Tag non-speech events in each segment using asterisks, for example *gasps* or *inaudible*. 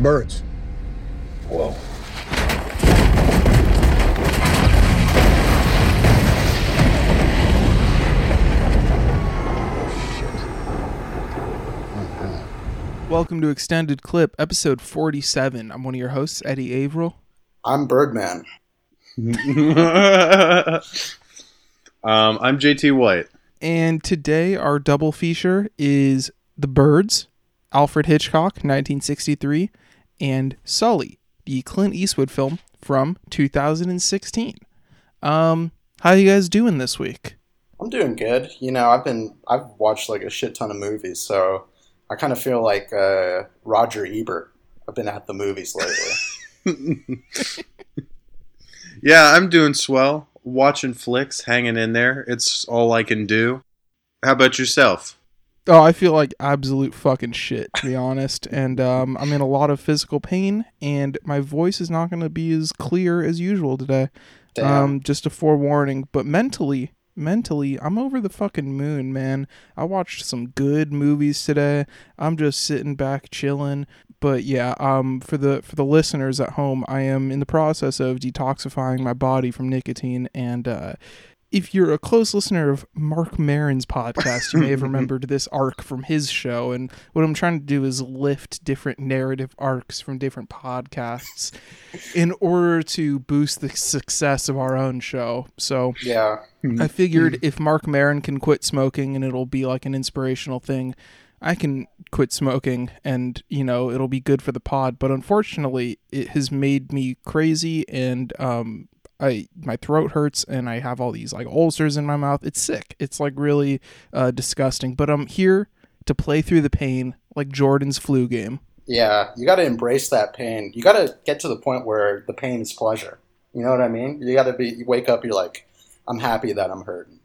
Birds. Whoa. Welcome to Extended Clip, episode 47. I'm one of your hosts, Eddie Averill. I'm Birdman. *laughs* um, I'm JT White. And today our double feature is The Birds, Alfred Hitchcock, 1963, and Sully, the Clint Eastwood film from 2016. Um, how you guys doing this week? I'm doing good. You know, I've been I've watched like a shit ton of movies, so I kind of feel like uh, Roger Ebert. I've been at the movies lately. *laughs* yeah, I'm doing swell. Watching flicks, hanging in there. It's all I can do. How about yourself? Oh, I feel like absolute fucking shit, to be honest. And um, I'm in a lot of physical pain, and my voice is not going to be as clear as usual today. Damn. Um, just a forewarning. But mentally, mentally, I'm over the fucking moon, man. I watched some good movies today. I'm just sitting back chilling. But yeah, um, for the for the listeners at home, I am in the process of detoxifying my body from nicotine, and uh, if you're a close listener of Marc Maron's podcast, you may have *laughs* remembered this arc from his show. And what I'm trying to do is lift different narrative arcs from different podcasts *laughs* in order to boost the success of our own show. So yeah, I figured if Marc Maron can quit smoking and it'll be like an inspirational thing, I can quit smoking and, you know, it'll be good for the pod. But unfortunately, it has made me crazy and, um, I my throat hurts and I have all these like ulcers in my mouth. It's sick. It's like really uh, disgusting. But I'm here to play through the pain like Jordan's flu game. yeah. You got to embrace that pain. You got to get to the point where the pain is pleasure. You know what I mean? You got to be. You wake up. You're like, I'm happy that I'm hurting.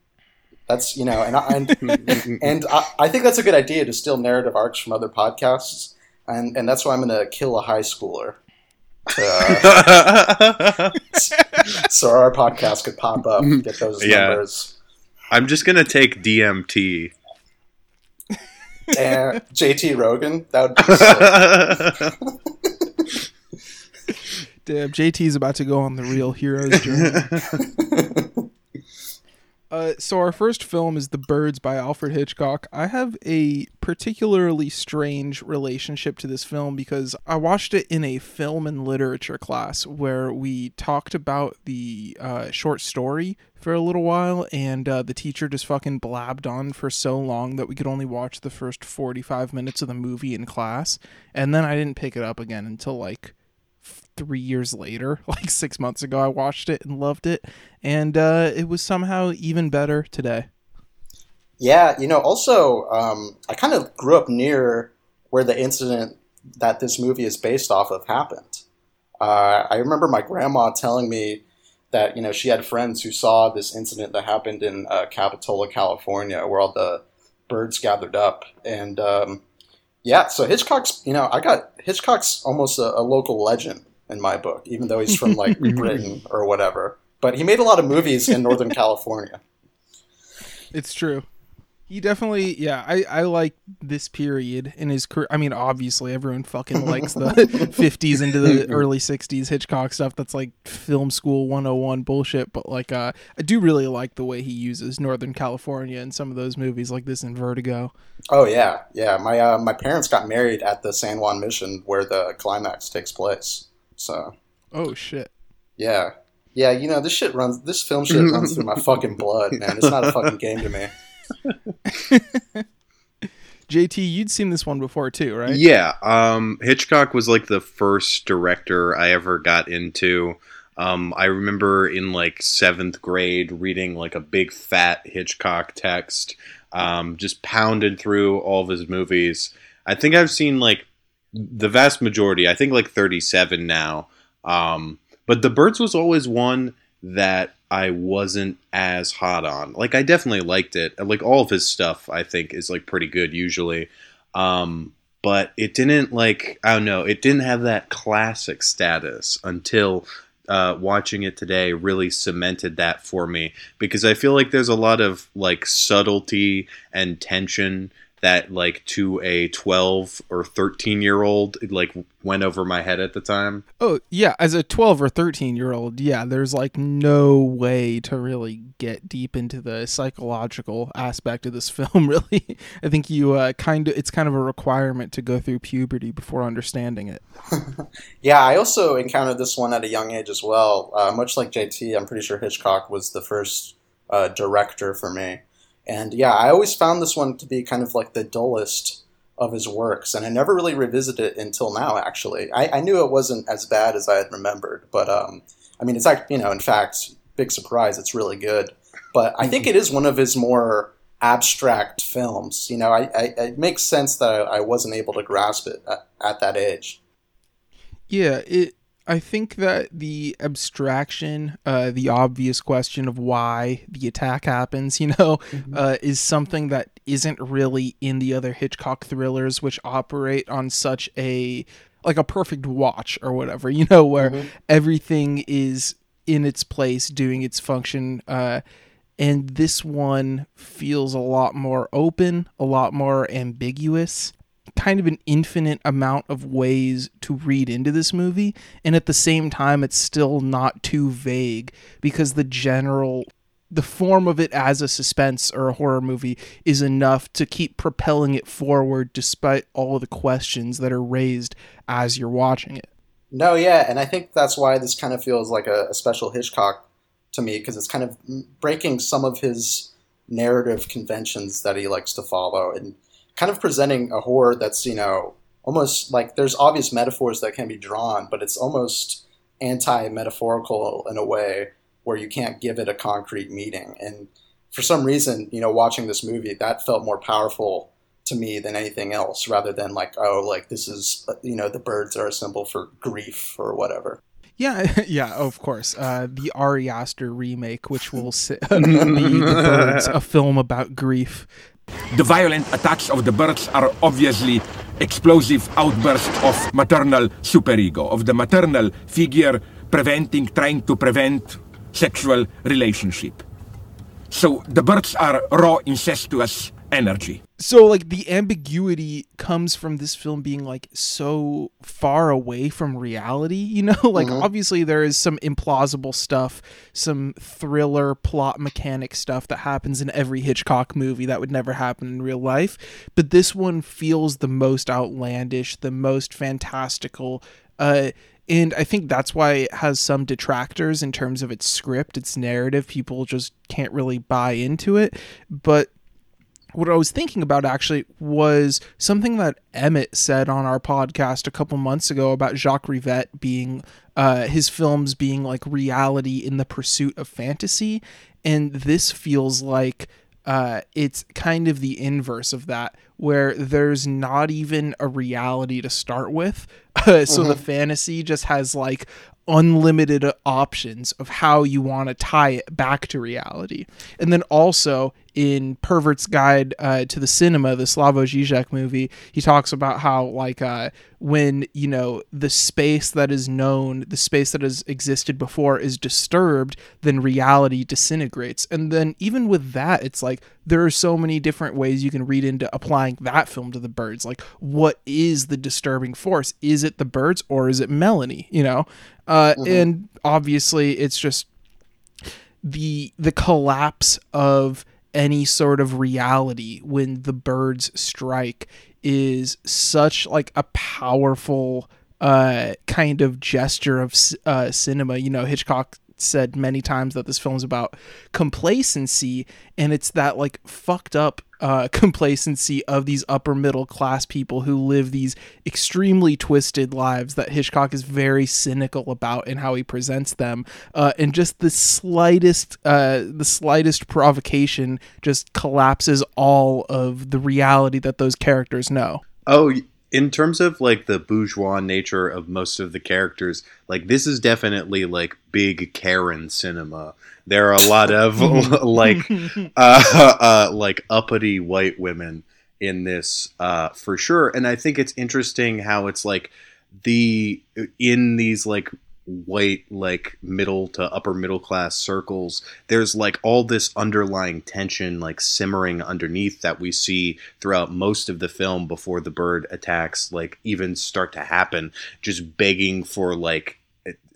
That's you know, and I, and *laughs* and I, I think that's a good idea to steal narrative arcs from other podcasts, and and that's why I'm gonna kill a high schooler. Uh, *laughs* so our podcast could pop up, get those Yeah. numbers. I'm just gonna take DMT. And JT Rogan, that would be *laughs* sick. Damn, JT's about to go on the real hero's journey. *laughs* Uh, so our first film is The Birds by Alfred Hitchcock. I have a particularly strange relationship to this film because I watched it in a film and literature class where we talked about the uh, short story for a little while, and uh, the teacher just fucking blabbed on for so long that we could only watch the first 45 minutes of the movie in class, and then I didn't pick it up again until like three years later, *laughs* like six months ago, I watched it and loved it, and uh, it was somehow even better today. Yeah, you know, also, um, I kind of grew up near where the incident that this movie is based off of happened. Uh, I remember my grandma telling me that, you know, she had friends who saw this incident that happened in uh, Capitola, California, where all the birds gathered up. And um, yeah, so Hitchcock's, you know, I got Hitchcock's almost a, a local legend in my book, even though he's from *laughs* like Britain or whatever. But he made a lot of movies in Northern *laughs* California. It's true. He definitely, yeah, I, I like this period in his career. I mean, obviously, everyone fucking likes the *laughs* 50s into the early 60s Hitchcock stuff that's like film school 101 bullshit. But like, uh, I do really like the way he uses Northern California in some of those movies, like this in Vertigo. Oh yeah, yeah. My uh, my parents got married at the San Juan Mission where the climax takes place. So Oh, shit. yeah, yeah. You know this shit runs. This film shit *laughs* runs through my fucking blood, man. It's not a fucking game to me. *laughs* JT, you'd seen this one before too, right? Yeah, um, Hitchcock was like the first director I ever got into. Um, I remember in like seventh grade reading like a big fat Hitchcock text, um, just pounded through all of his movies. I think I've seen like the vast majority. I think like thirty-seven now. Um, but The Birds was always one that I wasn't as hot on. Like I definitely liked it. Like all of his stuff, I think is like pretty good usually. Um, but it didn't like I don't know. It didn't have that classic status until uh, watching it today really cemented that for me because I feel like there's a lot of like subtlety and tension that like to a 12 or 13 year old like went over my head at the time. Oh yeah as a 12 or 13 year old yeah there's like no way to really get deep into the psychological aspect of this *laughs* film really. I think you uh, kind of it's kind of a requirement to go through puberty before understanding it. *laughs* Yeah i also encountered this one at a young age as well. Uh, much like jt i'm pretty sure hitchcock was the first uh, director for me and yeah, I always found this one to be kind of like the dullest of his works, and I never really revisited it until now. Actually, I, I knew it wasn't as bad as I had remembered, but um, I mean, it's like you know, in fact, big surprise, it's really good. But I think it is one of his more abstract films. You know, I, I it makes sense that I, I wasn't able to grasp it at, at that age. Yeah, it I think that the abstraction, uh, the obvious question of why the attack happens, *laughs* you know, mm-hmm. uh, is something that isn't really in the other Hitchcock thrillers, which operate on such a like a perfect watch or whatever, you know, where mm-hmm. everything is in its place, doing its function. Uh, and this one feels a lot more open, a lot more ambiguous kind of an infinite amount of ways to read into this movie and at the same time it's still not too vague because the general the form of it as a suspense or a horror movie is enough to keep propelling it forward despite all the questions that are raised as you're watching it. No, yeah, and I think that's why this kind of feels like a, a special Hitchcock to me because it's kind of breaking some of his narrative conventions that he likes to follow and kind of presenting a horror that's you know almost like there's obvious metaphors that can be drawn, but it's almost anti-metaphorical in a way where you can't give it a concrete meaning. And for some reason, you know, watching this movie, that felt more powerful to me than anything else, rather than like, oh, like this is, you know, the birds are a symbol for grief or whatever. Yeah, *laughs* yeah, of course. Uh, the Ari Aster remake, which will *laughs* *laughs* sit, the, the birds, a film about grief. The violent attacks of the birds are obviously explosive outbursts of maternal superego, of the maternal figure preventing, trying to prevent sexual relationship. So the birds are raw, incestuous energy so like the ambiguity comes from this film being like so far away from reality you know *laughs* like mm-hmm. obviously there is some implausible stuff some thriller plot mechanic stuff that happens in every hitchcock movie that would never happen in real life but this one feels the most outlandish the most fantastical uh and I think that's why it has some detractors in terms of its script, its narrative. People just can't really buy into it. But what I was thinking about actually was something that Emmett said on our podcast a couple months ago about Jacques Rivette being uh, his films being like reality in the pursuit of fantasy, and this feels like uh, it's kind of the inverse of that, where there's not even a reality to start with. Uh, *laughs* so mm-hmm. the fantasy just has like unlimited options of how you want to tie it back to reality. And then also in Pervert's Guide uh, to the Cinema, the Slavoj Žižek movie, he talks about how like uh, when you know the space that is known, the space that has existed before is disturbed, then reality disintegrates. And then even with that, it's like there are so many different ways you can read into applying that film to the birds. Like, what is the disturbing force? Is it the birds or is it Melanie? You know, uh, mm-hmm. and obviously it's just the the collapse of any sort of reality when the birds strike is such like a powerful uh kind of gesture of uh cinema. You know hitchcock said many times that this film is about complacency and it's that like fucked up uh, *laughs* complacency of these upper middle class people who live these extremely twisted lives that Hitchcock is very cynical about in how he presents them, uh, and just the slightest uh, the slightest provocation just collapses all of the reality that those characters know. Oh, in terms of like the bourgeois nature of most of the characters, like this is definitely like big Karen cinema. There are a lot of *laughs* *laughs* like *laughs* uh, uh, like uppity white women in this uh, for sure, and I think it's interesting how it's like the in these like white like middle to upper middle class circles there's like all this underlying tension like simmering underneath that we see throughout most of the film before the bird attacks like even start to happen just begging for like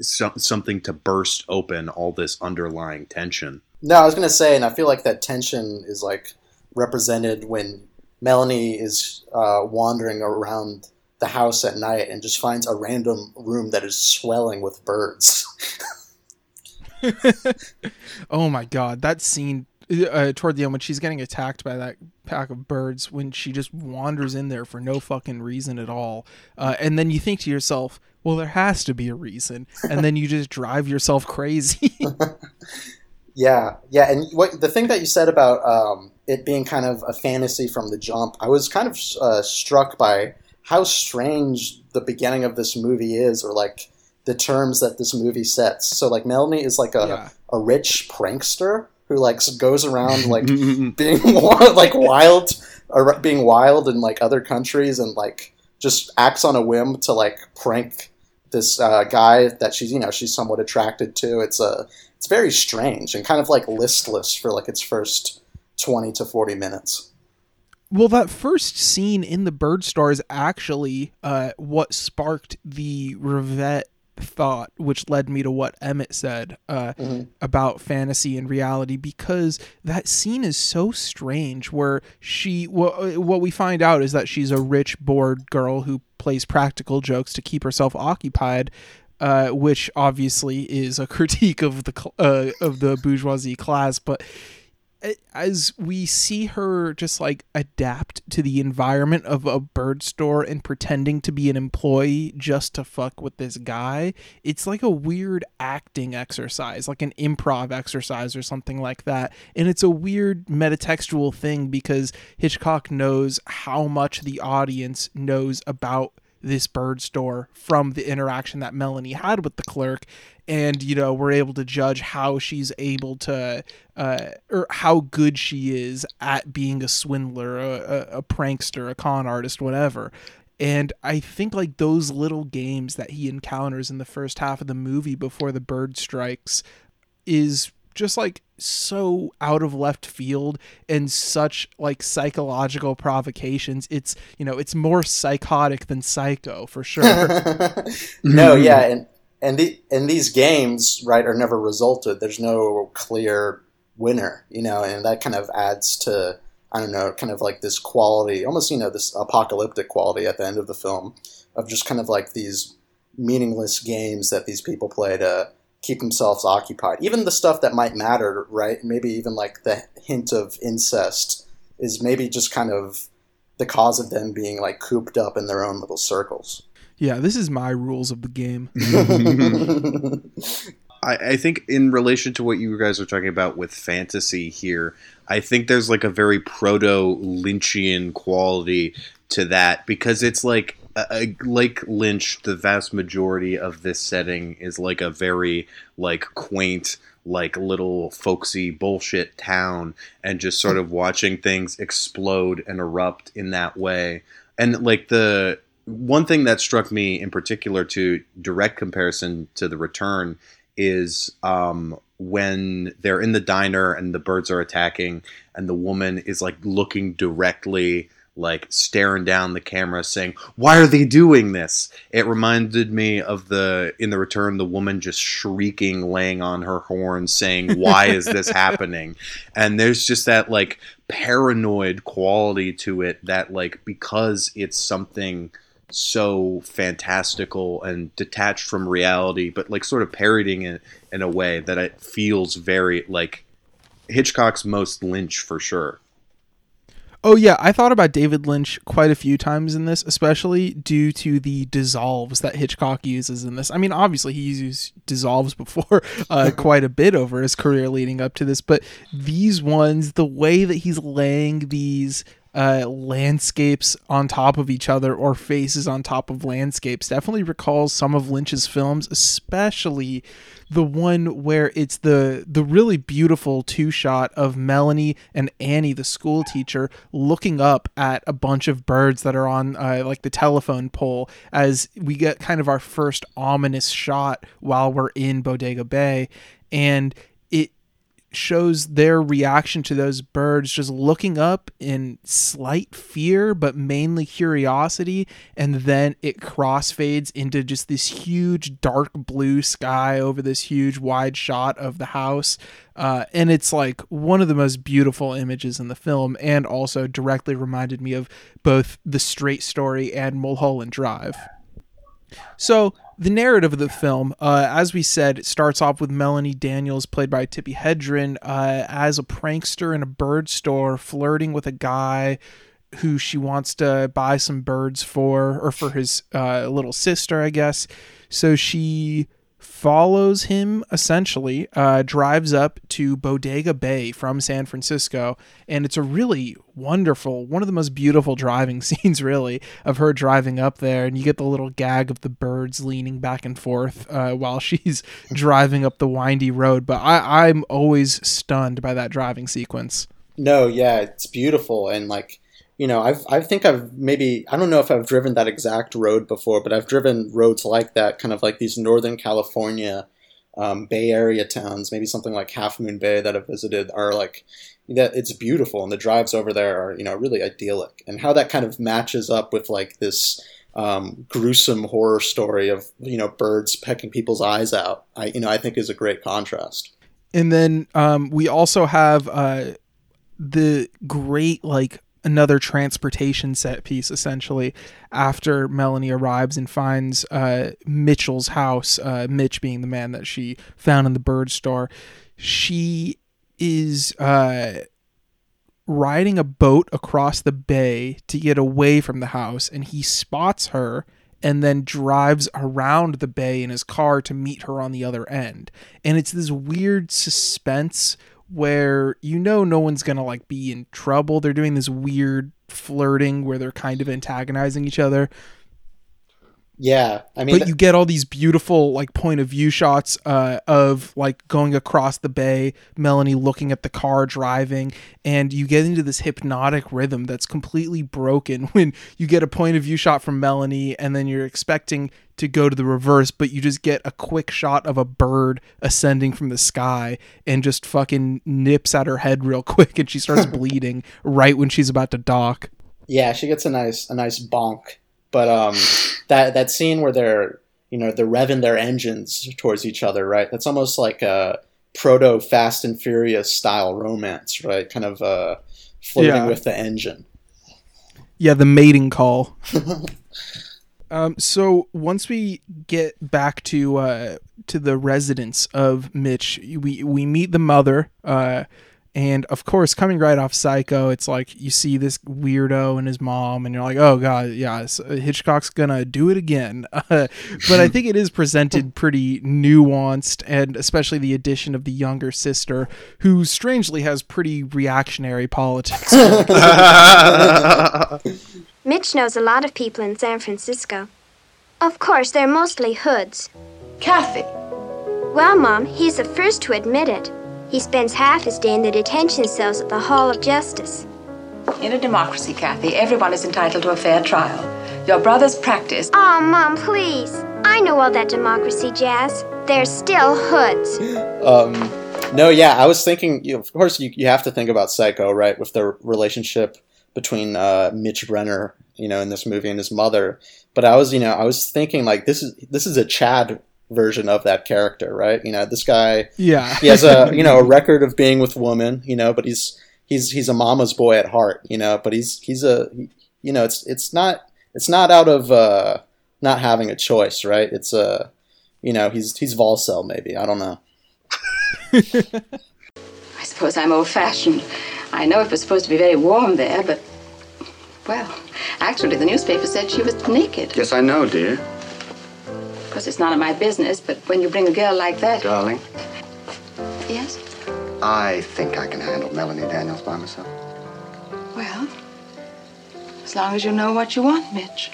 so- something to burst open all this underlying tension. No, I was gonna say, and I feel like that tension is like represented when Melanie is uh, wandering around the house at night and just finds a random room that is swelling with birds. *laughs* oh my god, that scene uh, toward the end when she's getting attacked by that pack of birds, when she just wanders in there for no fucking reason at all, uh, and then you think to yourself, well, there has to be a reason, and then you just drive yourself crazy. *laughs* yeah, yeah, and what the thing that you said about um, it being kind of a fantasy from the jump, I was kind of uh, struck by how strange the beginning of this movie is, or like the terms that this movie sets. So like Melanie is like a Yeah. a rich prankster who like goes around like *laughs* being like wild or being wild in like other countries and like just acts on a whim to like prank this uh, guy that she's you know she's somewhat attracted to. It's a it's very strange and kind of like listless for like its first twenty to forty minutes. Well, that first scene in the Bird Star is actually uh, what sparked the Rivette thought, which led me to what Emmett said uh, about fantasy and reality, because that scene is so strange. Where she, wha- what we find out is that she's a rich, bored girl who plays practical jokes to keep herself occupied. Uh, which obviously is a *laughs* critique of the cl- uh, of the bourgeoisie class, but as we see her just like adapt to the environment of a bird store and pretending to be an employee just to fuck with this guy, it's like a weird acting exercise, like an improv exercise or something like that. And it's a weird metatextual thing because Hitchcock knows how much the audience knows about this bird store from the interaction that Melanie had with the clerk and you know we're able to judge how she's able to uh, or how good she is at being a swindler a, a, a prankster a con artist whatever. And i think like those little games that he encounters in the first half of the movie before the bird strikes is just like so out of left field and such like psychological provocations it's you know it's more psychotic than psycho for sure *laughs* no, mm-hmm. yeah, and and the and these games right are never resulted. There's no clear winner, you know, and that kind of adds to I don't know, kind of like this quality, almost you know, this apocalyptic quality at the end of the film of just kind of like these meaningless games that these people play to keep themselves occupied. Even the stuff that might matter, right? Maybe even like the hint of incest is maybe just kind of the cause of them being like cooped up in their own little circles. yeah this is my rules of the game *laughs* *laughs* I, I think in relation to what you guys are talking about with fantasy here, I think there's like a very proto Lynchian quality to that because it's like a, like Lynch, the vast majority of this setting is like a very like quaint, like little folksy bullshit town, and just sort of watching things explode and erupt in that way. And like the one thing that struck me in particular to direct comparison to the return is um, when they're in the diner and the birds are attacking and the woman is like looking directly like staring down the camera saying why are they doing this it reminded me of the in the return the woman just shrieking laying on her horn saying *laughs* why is this happening and there's just that like paranoid quality to it that like because it's something so fantastical and detached from reality, but like sort of parodying it in a way that it feels very like Hitchcock's most Lynch for sure. Oh yeah, I thought about David Lynch quite a few times in this, especially due to the dissolves that Hitchcock uses in this. I mean, obviously he uses dissolves *laughs* before uh, *laughs* quite a bit over his career leading up to this, but these ones, the way that he's laying these uh, landscapes on top of each other or faces on top of landscapes definitely recalls some of Lynch's films, especially the one where it's the the really beautiful two shot of Melanie and Annie, the school teacher, looking up at a bunch of birds that are on uh, like the telephone pole as we get kind of our first ominous shot while we're in Bodega Bay, and shows their reaction to those birds just looking up in slight fear but mainly curiosity and then it crossfades into just this huge dark blue sky over this huge wide shot of the house. Uh, and it's like one of the most beautiful images in the film and also directly reminded me of both the straight story and mulholland drive. So the narrative of the film, uh, as we said, starts off with Melanie Daniels, played by Tippi Hedren, uh, as a prankster in a bird store, flirting with a guy who she wants to buy some birds for, or for his uh, little sister, I guess. So she follows him essentially, uh, drives up to Bodega Bay from San Francisco, and it's a really wonderful, one of the most beautiful driving *laughs* scenes, really, of her driving up there. And you get the little gag of the birds leaning back and forth uh, while *laughs* she's driving up the windy road. But I, I'm always stunned by that driving sequence. No, yeah, it's beautiful, and like you know, I've I think I've maybe I don't know if I've driven that exact road before, but I've driven roads like that, kind of like these Northern California um, Bay Area towns, maybe something like Half Moon Bay that I've visited, are like that. It's beautiful, and the drives over there are you know really idyllic, and how that kind of matches up with like this um, gruesome horror story of you know birds pecking people's eyes out. I you know I think is a great contrast. And then um, we also have uh, the great like another transportation set piece essentially after Melanie arrives and finds uh, Mitchell's house, uh, Mitch being the man that she found in the bird store. She is uh, riding a boat across the bay to get away from the house, and he spots her and then drives around the bay in his car to meet her on the other end. And it's this weird suspense where you know no one's gonna like be in trouble. They're doing this weird flirting where they're kind of antagonizing each other. Yeah, I mean, but you get all these beautiful like point of view shots uh, of like going across the bay, Melanie looking at the car driving, and you get into this hypnotic rhythm that's completely broken *laughs* when you get a point of view shot from Melanie, and then you're expecting to go to the reverse, but you just get a quick shot of a bird ascending from the sky and just fucking nips at her head real *laughs* quick, and she starts *laughs* bleeding right when she's about to dock. Yeah, she gets a nice a nice bonk but um, that that scene where they're you know they're revving their engines towards each other, right? That's almost like a proto Fast and Furious style romance, right? Kind of uh, flirting yeah. with the engine. Yeah, the mating call. *laughs* um, so once we get back to uh, to the residence of Mitch, we we meet the mother. Uh, and of course, coming right off Psycho, it's like you see this weirdo and his mom, and you're like, oh god, yeah, Hitchcock's gonna do it again. Uh, *laughs* but I think it is presented *laughs* pretty nuanced, and especially the addition of the younger sister, who strangely has pretty reactionary politics. *laughs* Mitch knows a lot of people in San Francisco. Of course, they're mostly hoods. Kathy. Well, Mom, he's the first to admit it. He spends half his day in the detention cells at the Hall of Justice. In a democracy, Kathy, everyone is entitled to a fair trial. Your brother's practice. Oh, Mom, please. I know all that democracy jazz. They're still hoods. *gasps* um, no, yeah, I was thinking, you know, of course, you, you have to think about Psycho, right, with the relationship between uh, Mitch Brenner, you know, in this movie and his mother. But I was, you know, I was thinking like this is this is a Chad version of that character, right? You know, this guy, yeah, he has a you know a *laughs* record of being with women, you know, but he's he's he's a mama's boy at heart, you know, but he's he's a you know it's it's not it's not out of uh, not having a choice, right? It's a uh, you know he's he's Volcel maybe I don't know. I suppose I'm old fashioned. I know it was supposed to be very warm there, but well, actually the newspaper said she was naked. Yes, I know, dear. Of course, it's none of my business, but when you bring a girl like that. Darling. Yes? I think I can handle Melanie Daniels by myself. Well, As long as you know what you want, Mitch.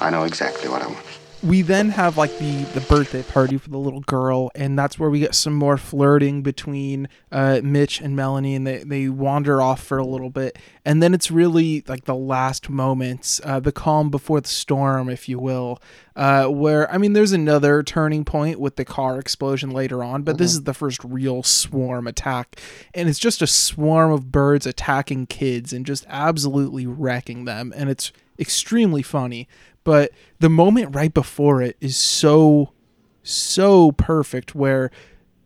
I know exactly what I want. We then have like the the birthday party for the little girl and that's where we get some more flirting between uh, mitch and melanie and they, they wander off for a little bit. And then it's really like the last moments uh, the calm before the storm if you will uh, where i mean there's another turning point with the car explosion later on but this is the first real swarm attack. And it's just a swarm of birds attacking kids and just absolutely wrecking them. And it's extremely funny but the moment right before it is so so perfect where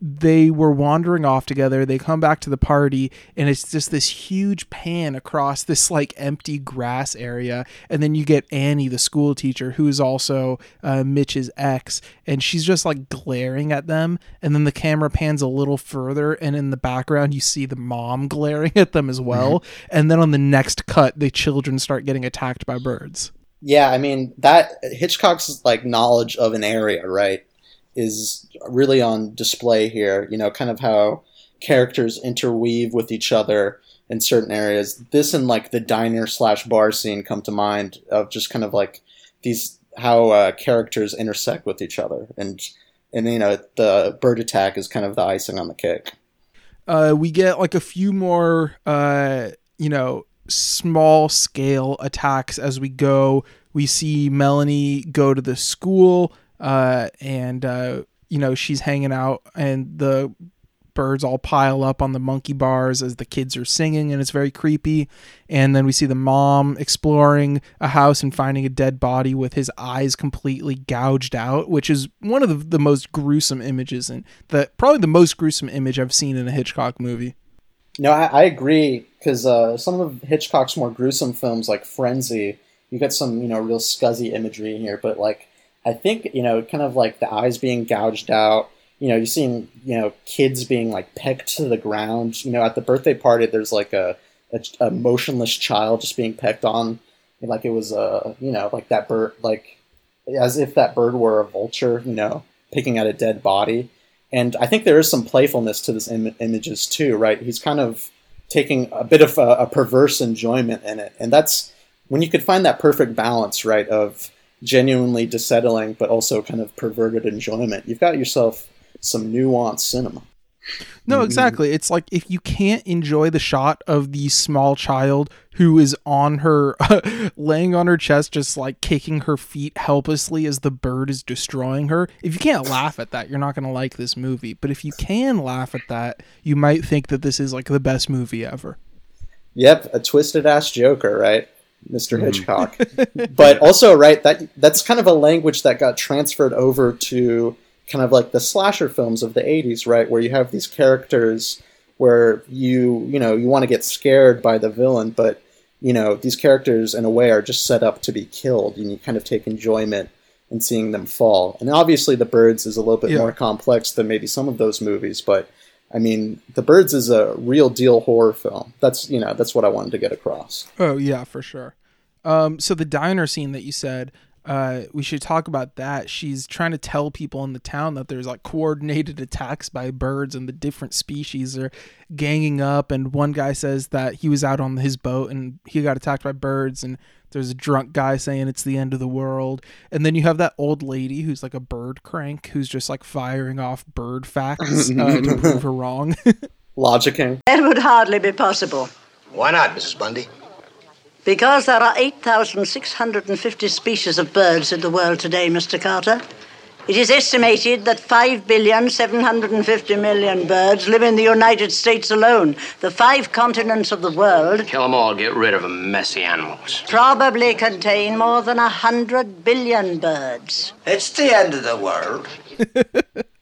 they were wandering off together. They come back to the party and it's just this huge pan across this like empty grass area. And then you get annie the school teacher who's also uh, mitch's ex and she's just like glaring at them. And then the camera pans a little further and in the background you see the mom *laughs* glaring at them as well. And then on the next cut the children start getting attacked by birds. Yeah, I mean that Hitchcock's like knowledge of an area, right, is really on display here. You know, kind of how characters interweave with each other in certain areas. This and like the diner slash bar scene come to mind of just kind of like these how uh, characters intersect with each other, and and you know the bird attack is kind of the icing on the cake. uh, we get like a few more, uh, you know, small scale attacks as we go. We see Melanie go to the school, uh, and uh, you know she's hanging out, and the birds all pile up on the monkey bars as the kids are singing, and it's very creepy. And then we see the mom exploring a house and finding a dead body with his eyes completely gouged out, which is one of the, the most gruesome images, and the probably the most gruesome image I've seen in a Hitchcock movie. No, I, I agree because uh, some of Hitchcock's more gruesome films, like Frenzy, you get some you know real scuzzy imagery in here. But like, I think you know, kind of like the eyes being gouged out. You know, you're seeing you know kids being like pegged to the ground. You know, at the birthday party, there's like a a, a motionless child just being pecked on, like it was a you know like that bird like as if that bird were a vulture. You know, picking at a dead body. And I think there is some playfulness to this Im- images too, right? He's kind of taking a bit of a, a perverse enjoyment in it, and that's when you could find that perfect balance, right, of genuinely dissettling but also kind of perverted enjoyment. You've got yourself some nuanced cinema. No, exactly. It's like if you can't enjoy the shot of the small child who is on her, *laughs* laying on her chest, just like kicking her feet helplessly as the bird is destroying her, if you can't laugh at that, you're not going to like this movie. But if you can laugh at that, you might think that this is like the best movie ever. Yep, a twisted ass Joker, right? Mr. Hmm. Hitchcock. *laughs* but also, right, that that's kind of a language that got transferred over to kind of like the slasher films of the 80s, right, where you have these characters where you, you know, you want to get scared by the villain, but you know, these characters in a way are just set up to be killed and you kind of take enjoyment in seeing them fall. And obviously the birds is a little bit Yeah. more complex than maybe some of those movies, but I mean, The Birds is a real deal horror film. That's, you know, that's what I wanted to get across. Oh yeah, for sure. Um, so the diner scene that you said, uh, we should talk about that. She's trying to tell people in the town that there's like coordinated attacks by birds and the different species are ganging up. And one guy says that he was out on his boat and he got attacked by birds. And there's a drunk guy saying it's the end of the world. And then you have that old lady who's like a bird crank who's just like firing off bird facts uh, to *laughs* prove her wrong. *laughs* Logicking. That would hardly be possible. Why not, Mrs. Bundy? Because there are 8,650 species of birds in the world today, Mr. Carter. It is estimated that 5,750,000,000 birds live in the United States alone. The five continents of the world Kill 'em all, get rid of 'em messy animals. probably contain more than a 100 billion birds. It's the end of the world. *laughs*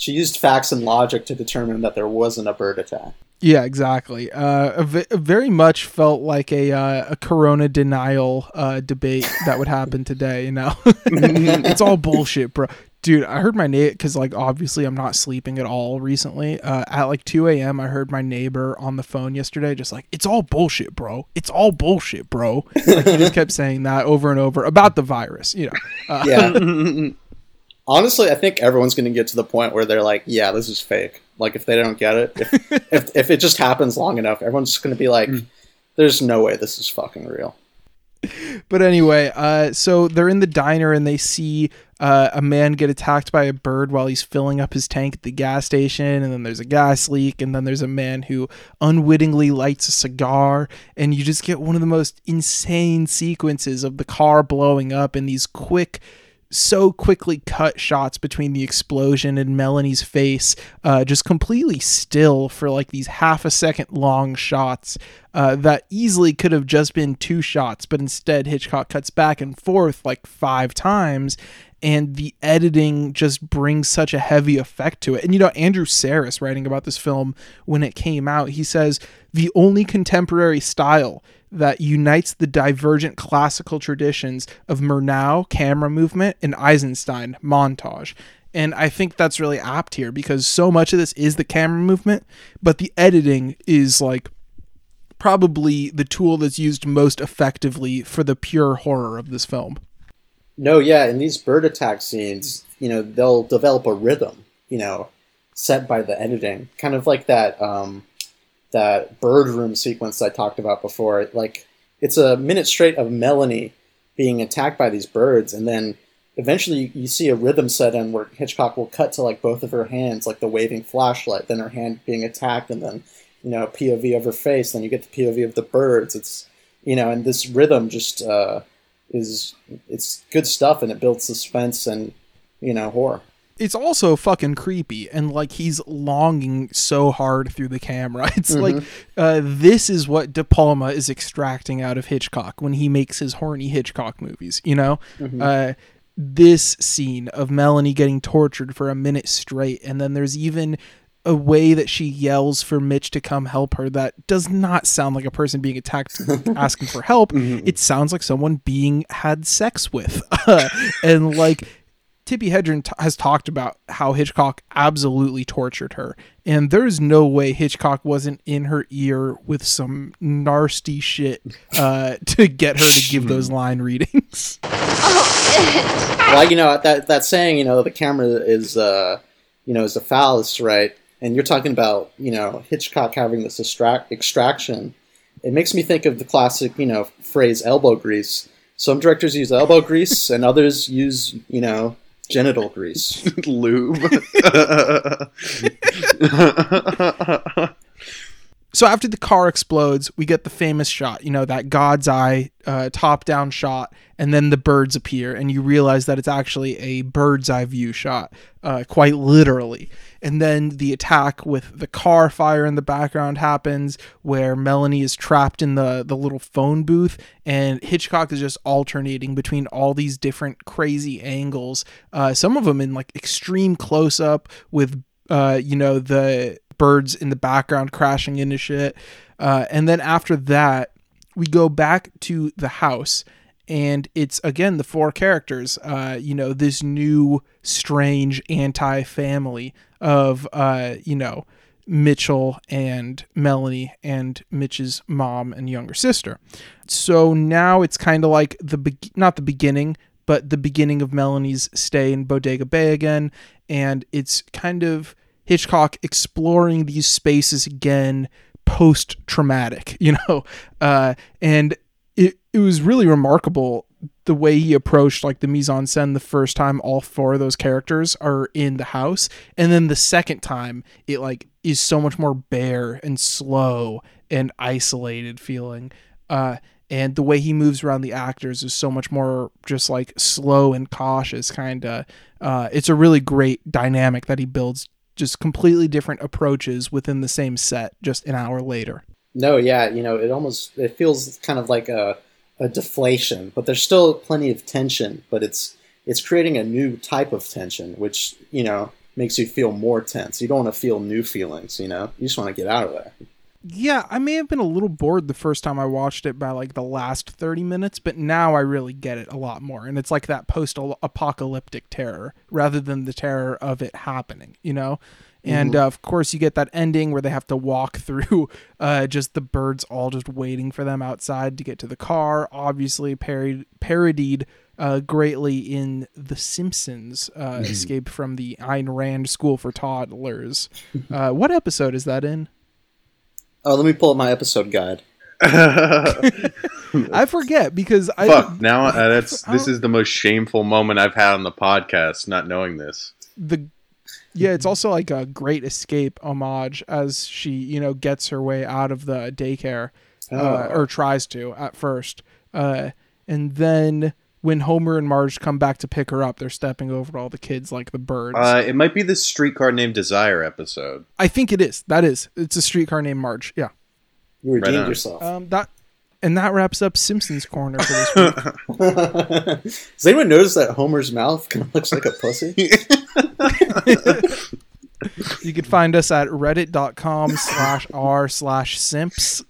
She used facts and logic to determine that there wasn't a bird attack. Yeah, exactly. Uh, a very much felt like a uh, a Corona denial uh, debate that would happen today. You know, *laughs* it's all bullshit, bro. Dude, I heard my neighbor because like obviously I'm not sleeping at all recently. Uh, at like 2 a.m., I heard my neighbor on the phone yesterday, just like it's all bullshit, bro. It's all bullshit, bro. Like he just kept saying that over and over about the virus. You know, uh, Yeah. *laughs* Honestly, I think everyone's going to get to the point where they're like, "Yeah, this is fake." Like if they don't get it, if *laughs* if, if it just happens long enough, everyone's just going to be like, there's no way this is fucking real. But anyway, uh, so they're in the diner and they see uh, a man get attacked by a bird while he's filling up his tank at the gas station. And then there's a gas leak. And then there's a man who unwittingly lights a cigar. And you just get one of the most insane sequences of the car blowing up and these quick so quickly cut shots between the explosion and Melanie's face, uh, just completely still for like these half a second long shots uh, that easily could have just been two shots, but instead Hitchcock cuts back and forth like five times. And the editing just brings such a heavy effect to it. And you know, Andrew Sarris, writing about this film when it came out, he says the only contemporary style that unites the divergent classical traditions of Murnau camera movement and Eisenstein montage. And I think that's really apt here because so much of this is the camera movement, but the editing is like probably the tool that's used most effectively for the pure horror of this film. No, yeah, in these bird attack scenes, you know, they'll develop a rhythm, you know, set by the editing, kind of like that um, that bird room sequence I talked about before. Like it's a minute straight of Melanie being attacked by these birds, and then eventually you see a rhythm set in where Hitchcock will cut to like both of her hands, like the waving flashlight, then her hand being attacked, and then you know POV of her face. Then you get the POV of the birds. It's you know, and this rhythm just uh, is it's good stuff, and it builds suspense and you know horror it's also fucking creepy and like he's longing so hard through the camera. *laughs* It's mm-hmm. like uh, this is what De Palma is extracting out of Hitchcock when he makes his horny Hitchcock movies. You know, mm-hmm. uh, this scene of Melanie getting tortured for a minute straight, and then there's even a way that she yells for Mitch to come help her that does not sound like a person being attacked *laughs* asking for help. Mm-hmm. It sounds like someone being had sex with. *laughs* and like Tippi Hedren t- has talked about how Hitchcock absolutely tortured her, and there's no way Hitchcock wasn't in her ear with some nasty shit uh, *laughs* to get her to give those line readings. *laughs* well, you know that that saying, you know, the camera is, uh, you know, is a phallus, right? And you're talking about, you know, Hitchcock having this extract extraction. It makes me think of the classic, you know, phrase "elbow grease." Some directors use elbow grease, and others use, you know, genital grease, *laughs* lube. *laughs* *laughs* so after the car explodes, we get the famous shot, you know, that God's eye uh, top down shot, and then the birds appear, and you realize that it's actually a bird's eye view shot, uh, quite literally. And then the attack with the car fire in the background happens, where Melanie is trapped in the, the little phone booth, and Hitchcock is just alternating between all these different crazy angles, uh, some of them in like extreme close up with, uh, you know, the birds in the background crashing into shit. Uh, and then after that, we go back to the house and it's again the four characters uh, you know this new strange anti-family of uh, you know mitchell and melanie and mitch's mom and younger sister so now it's kind of like the be- not the beginning but the beginning of melanie's stay in bodega bay again and it's kind of Hitchcock exploring these spaces again post traumatic, *laughs* you know, uh, and it it was really remarkable the way he approached like the mise en scène the first time all four of those characters are in the house, and then the second time it like is so much more bare and slow and isolated feeling. Uh, and the way he moves around the actors is so much more just like slow and cautious kind of uh, it's a really great dynamic that he builds just completely different approaches within the same set just an hour later. No, yeah, you know, it almost it feels kind of like a a deflation, but there's still plenty of tension, but it's it's creating a new type of tension which, you know, makes you feel more tense. You don't want to feel new feelings, you know. You just want to get out of there yeah, I may have been a little bored the first time I watched it by like the last 30 minutes, but now I really get it a lot more. And it's like that post apocalyptic terror rather than the terror of it happening, you know? And mm-hmm. uh, of course, you get that ending where they have to walk *laughs* through uh, just the birds all just waiting for them outside to get to the car. Obviously, parodied, parodied uh, greatly in The Simpsons, uh, mm-hmm. Escape from the Ayn Rand School for Toddlers. *laughs* Uh, what episode is that in? Oh, let me pull up my episode guide. I forget because I Fuck. Now uh, that's this is the most shameful moment I've had on the podcast, not knowing this. the yeah, it's also like a great escape homage as she, you know, gets her way out of the daycare, uh, Oh. or tries to at first. Uh, and then when Homer and Marge come back to pick her up, they're stepping over all the kids like the birds. Uh, it might be the streetcar named Desire episode. I think it is. That is. It's a streetcar named Marge. Yeah. You redeemed on. yourself. Um, that and that wraps up Simpsons Corner for this week. *laughs* *laughs* Does anyone notice that Homer's mouth kind of looks like a pussy? *laughs* you can find us at reddit.com slash r slash simps.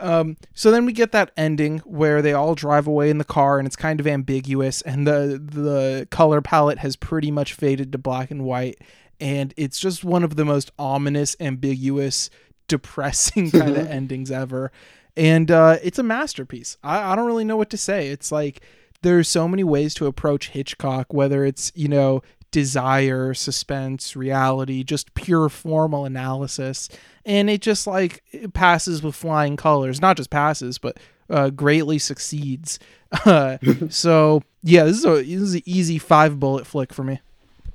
Um, so then we get that ending where they all drive away in the car and it's kind of ambiguous and the the color palette has pretty much faded to black and white and it's just one of the most ominous, ambiguous, *laughs* depressing *laughs* kind of endings ever. And uh, it's a masterpiece. I, I don't really know what to say. It's like there's so many ways to approach Hitchcock, whether it's, you know, desire, suspense, reality, just pure formal analysis. And it just like it passes with flying colors. Not just passes, but uh, greatly succeeds. Uh, *laughs* so yeah, this is a this is an easy five bullet flick for me.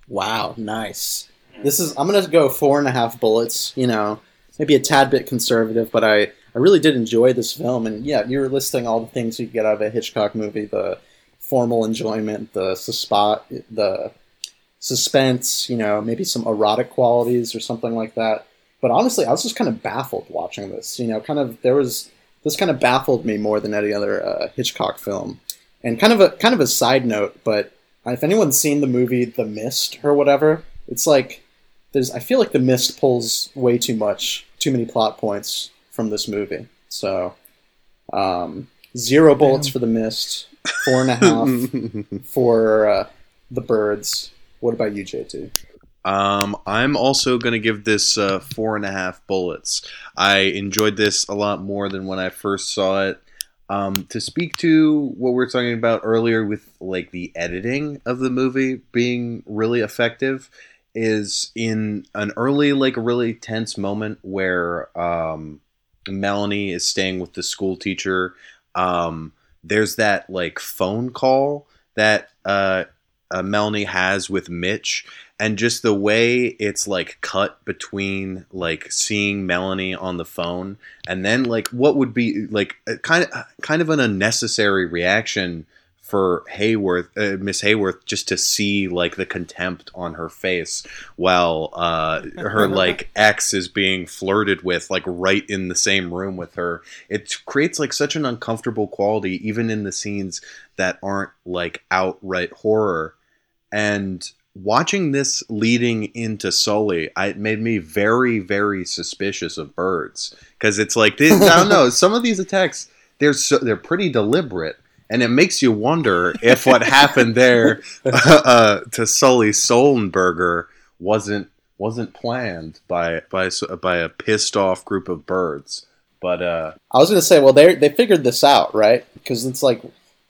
Wow, nice. This is I'm gonna go four and a half bullets. You know, maybe a tad bit conservative, but I I really did enjoy this film. And yeah, you're listing all the things you get out of a Hitchcock movie: the formal enjoyment, the suspa- the suspense. You know, maybe some erotic qualities or something like that. But honestly, I was just kind of baffled watching this. You know, kind of there was this kind of baffled me more than any other uh, Hitchcock film. And kind of a kind of a side note, but if anyone's seen the movie The Mist or whatever, it's like there's I feel like The Mist pulls way too much, too many plot points from this movie. So um, zero bullets for The Mist, four and a half *laughs* for uh, The Birds. What about you, JT? Um, I'm also going to give this uh, four and a half bullets. I enjoyed this a lot more than when I first saw it. Um, to speak to what we were talking about earlier with like the editing of the movie being really effective is in an early like really tense moment where um, Melanie is staying with the school teacher. Um, there's that like phone call that uh, uh, Melanie has with Mitch, and just the way it's like cut between like seeing Melanie on the phone and then like what would be like kind of kind of an unnecessary reaction for Hayworth, uh, Miss Hayworth, just to see like the contempt on her face while uh, her *laughs* like ex is being flirted with, like right in the same room with her. It creates like such an uncomfortable quality, even in the scenes that aren't like outright horror. And watching this leading into Sully, I, it made me very, very suspicious of birds because it's like they, I don't know. *laughs* Some of these attacks they're so, they're pretty deliberate, and it makes you wonder if what happened there *laughs* uh, to Sully Sullenberger wasn't wasn't planned by by by a pissed off group of birds. But uh, I was gonna say, well, they they figured this out, right? Because it's like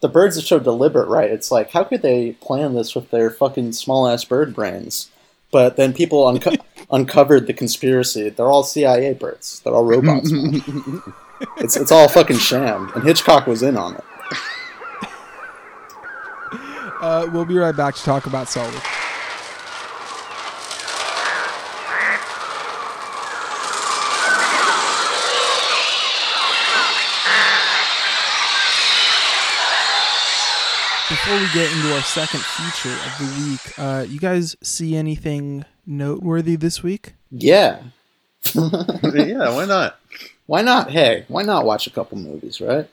the birds are so deliberate, right? It's like how could they plan this with their fucking small ass bird brains? But then people unco- *laughs* uncovered the conspiracy. They're all CIA birds. They're all robots. *laughs* it's it's all fucking sham, and Hitchcock was in on it. Uh, we'll be right back to talk about Sully. Before we get into our second feature of the week, uh, you guys see anything noteworthy this week? Yeah, *laughs* yeah, why not? why not? Hey, why not watch a couple movies, right?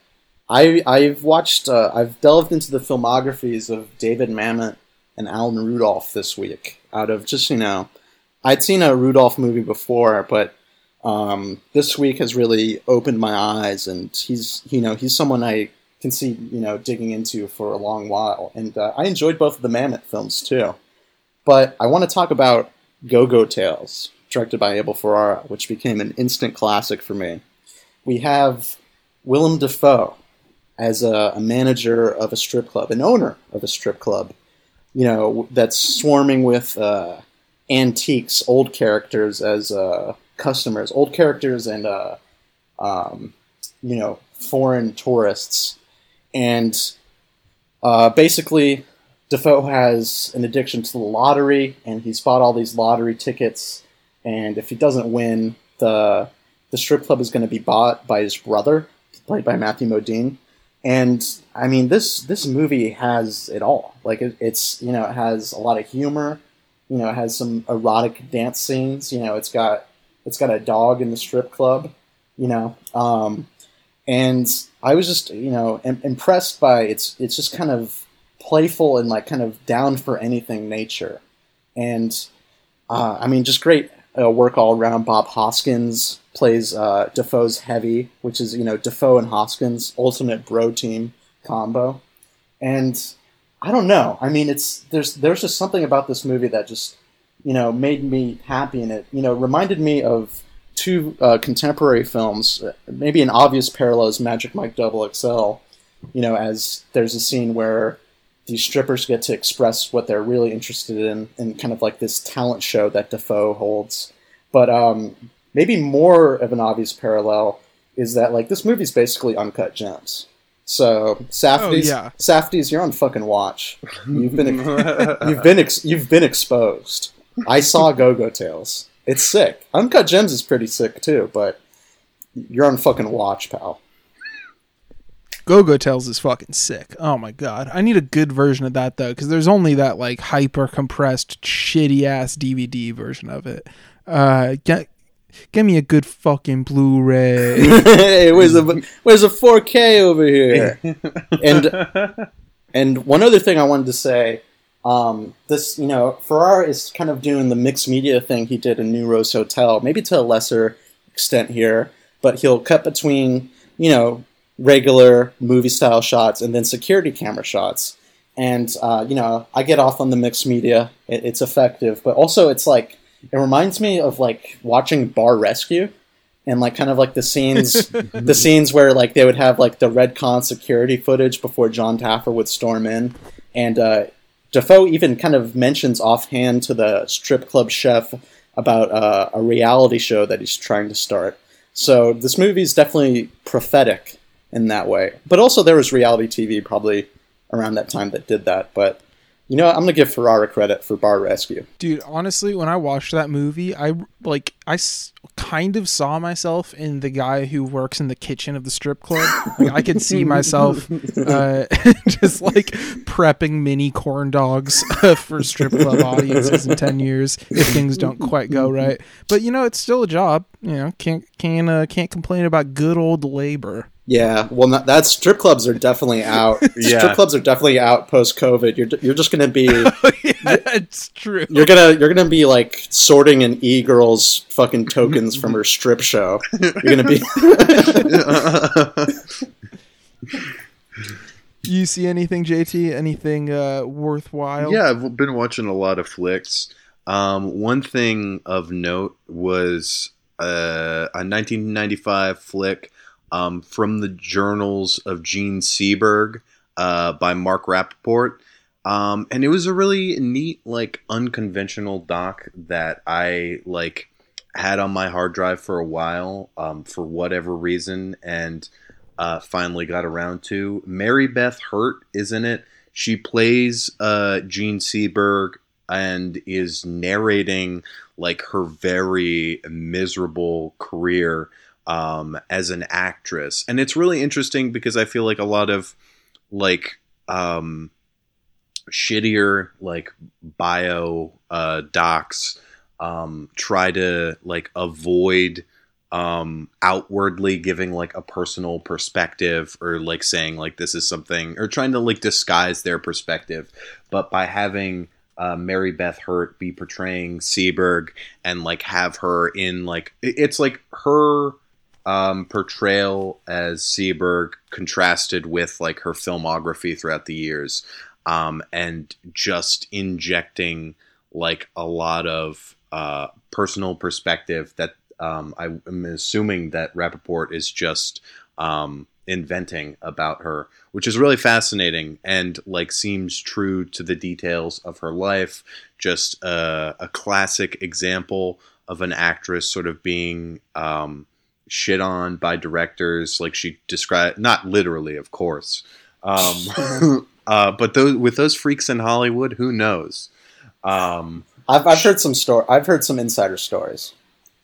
I I've watched uh, I've delved into the filmographies of David Mamet and Alan Rudolph this week. Out of just you know, I'd seen a Rudolph movie before, but um, this week has really opened my eyes, and he's you know he's someone I can see you know digging into for a long while, and uh, I enjoyed both of the Mamet films too. But I want to talk about Go Go Tales, directed by Abel Ferrara, which became an instant classic for me. We have Willem Dafoe as a, a manager of a strip club, an owner of a strip club, you know, that's swarming with uh, antiques, old characters as uh, customers, old characters, and uh, um, you know foreign tourists, and uh, basically Dafoe has an addiction to the lottery, and he's bought all these lottery tickets. And if he doesn't win, the the strip club is going to be bought by his brother, played by Matthew Modine. And I mean, this this movie has it all. Like it, it's you know it has a lot of humor. You know, it has some erotic dance scenes. You know, it's got it's got a dog in the strip club. You know, um, and I was just you know im- impressed by it's it's just kind of playful and like kind of down for anything nature, and uh, I mean just great uh, work all around. Bob Hoskins plays uh, Dafoe's heavy, which is you know Dafoe and Hoskins ultimate bro team combo, and I don't know. I mean, it's there's there's just something about this movie that just you know made me happy and it. You know, reminded me of two uh, contemporary films. uh, Maybe an obvious parallel is Magic Mike Double XL. You know, as there's a scene where these strippers get to express what they're really interested in, in kind of like this talent show that Dafoe holds. But um, maybe more of an obvious parallel is that like this movie's basically uncut gems. So Safdie's, Oh, yeah. Safdie's, you're on fucking watch. You've been *laughs* you've been ex- you've been exposed. I saw Go Go Tales. It's sick. Uncut Gems is pretty sick too, but you're on fucking watch, pal. Go Go Tales is fucking sick. Oh my god, I need a good version of that though, because there's only that like hyper compressed, shitty ass DVD version of it. Uh, get give me a good fucking Blu-ray. *laughs* hey, where's a where's a 4K over here? *laughs* and and one other thing I wanted to say, um, this you know Ferrara is kind of doing the mixed media thing he did in New Rose Hotel, maybe to a lesser extent here, but he'll cut between you know regular movie style shots and then security camera shots. And uh, you know, I get off on the mixed media; it, it's effective, but also it's like it reminds me of like watching Bar Rescue and like kind of like the scenes *laughs* the scenes where like they would have like the recon security footage before jon taffer would storm in and uh, dafoe even kind of mentions offhand to the strip club chef about uh, a reality show that he's trying to start. So this movie is definitely prophetic in that way. But also there was reality tv probably around that time that did that but you know what? i'm gonna give ferrara credit for bar rescue Dude, honestly, when I watched that movie, I like I s- kind of saw myself in the guy who works in the kitchen of the strip club. Like I could see myself *laughs* uh, *laughs* just like prepping mini corn dogs for strip club audiences in ten years if things don't quite go right. But you know, it's still a job. You know, can't can uh, can't complain about good old labor. Yeah, well, not, that strip clubs are definitely *laughs* out. Yeah. Strip clubs are definitely out post COVID. You're you're just gonna be *laughs* it's true. you're gonna you're gonna be like sorting an e girl's fucking tokens from her strip show. You're gonna be *laughs* You see anything, JT? Anything uh, worthwhile? Yeah, I've been watching a lot of flicks. Um, one thing of note was uh, a 1995 flick um, from the Journals of Jean Seberg uh, by Mark Rappaport. Um, and it was a really neat, like, unconventional doc that I, like, had on my hard drive for a while um, for whatever reason. And uh, finally got around to. Mary Beth Hurt is in it. She plays uh, Jean Seberg and is narrating like her very miserable career um, as an actress, and it's really interesting because I feel like a lot of like um, shittier like bio uh, docs um, try to like avoid um outwardly giving like a personal perspective or like saying like this is something or trying to like disguise their perspective. But by having uh, Mary Beth Hurt be portraying Seberg and like have her in like it's like her um, portrayal as Seberg contrasted with like her filmography throughout the years um, and just injecting like a lot of uh, personal perspective that um, I am assuming that Rappaport is just um, inventing about her, which is really fascinating and like seems true to the details of her life. Just uh, a classic example of an actress sort of being um, shit on by directors, like she described, not literally, of course, um, *laughs* *laughs* uh, but those with those freaks in Hollywood, who knows? Um, I've, I've heard some story. I've heard some insider stories.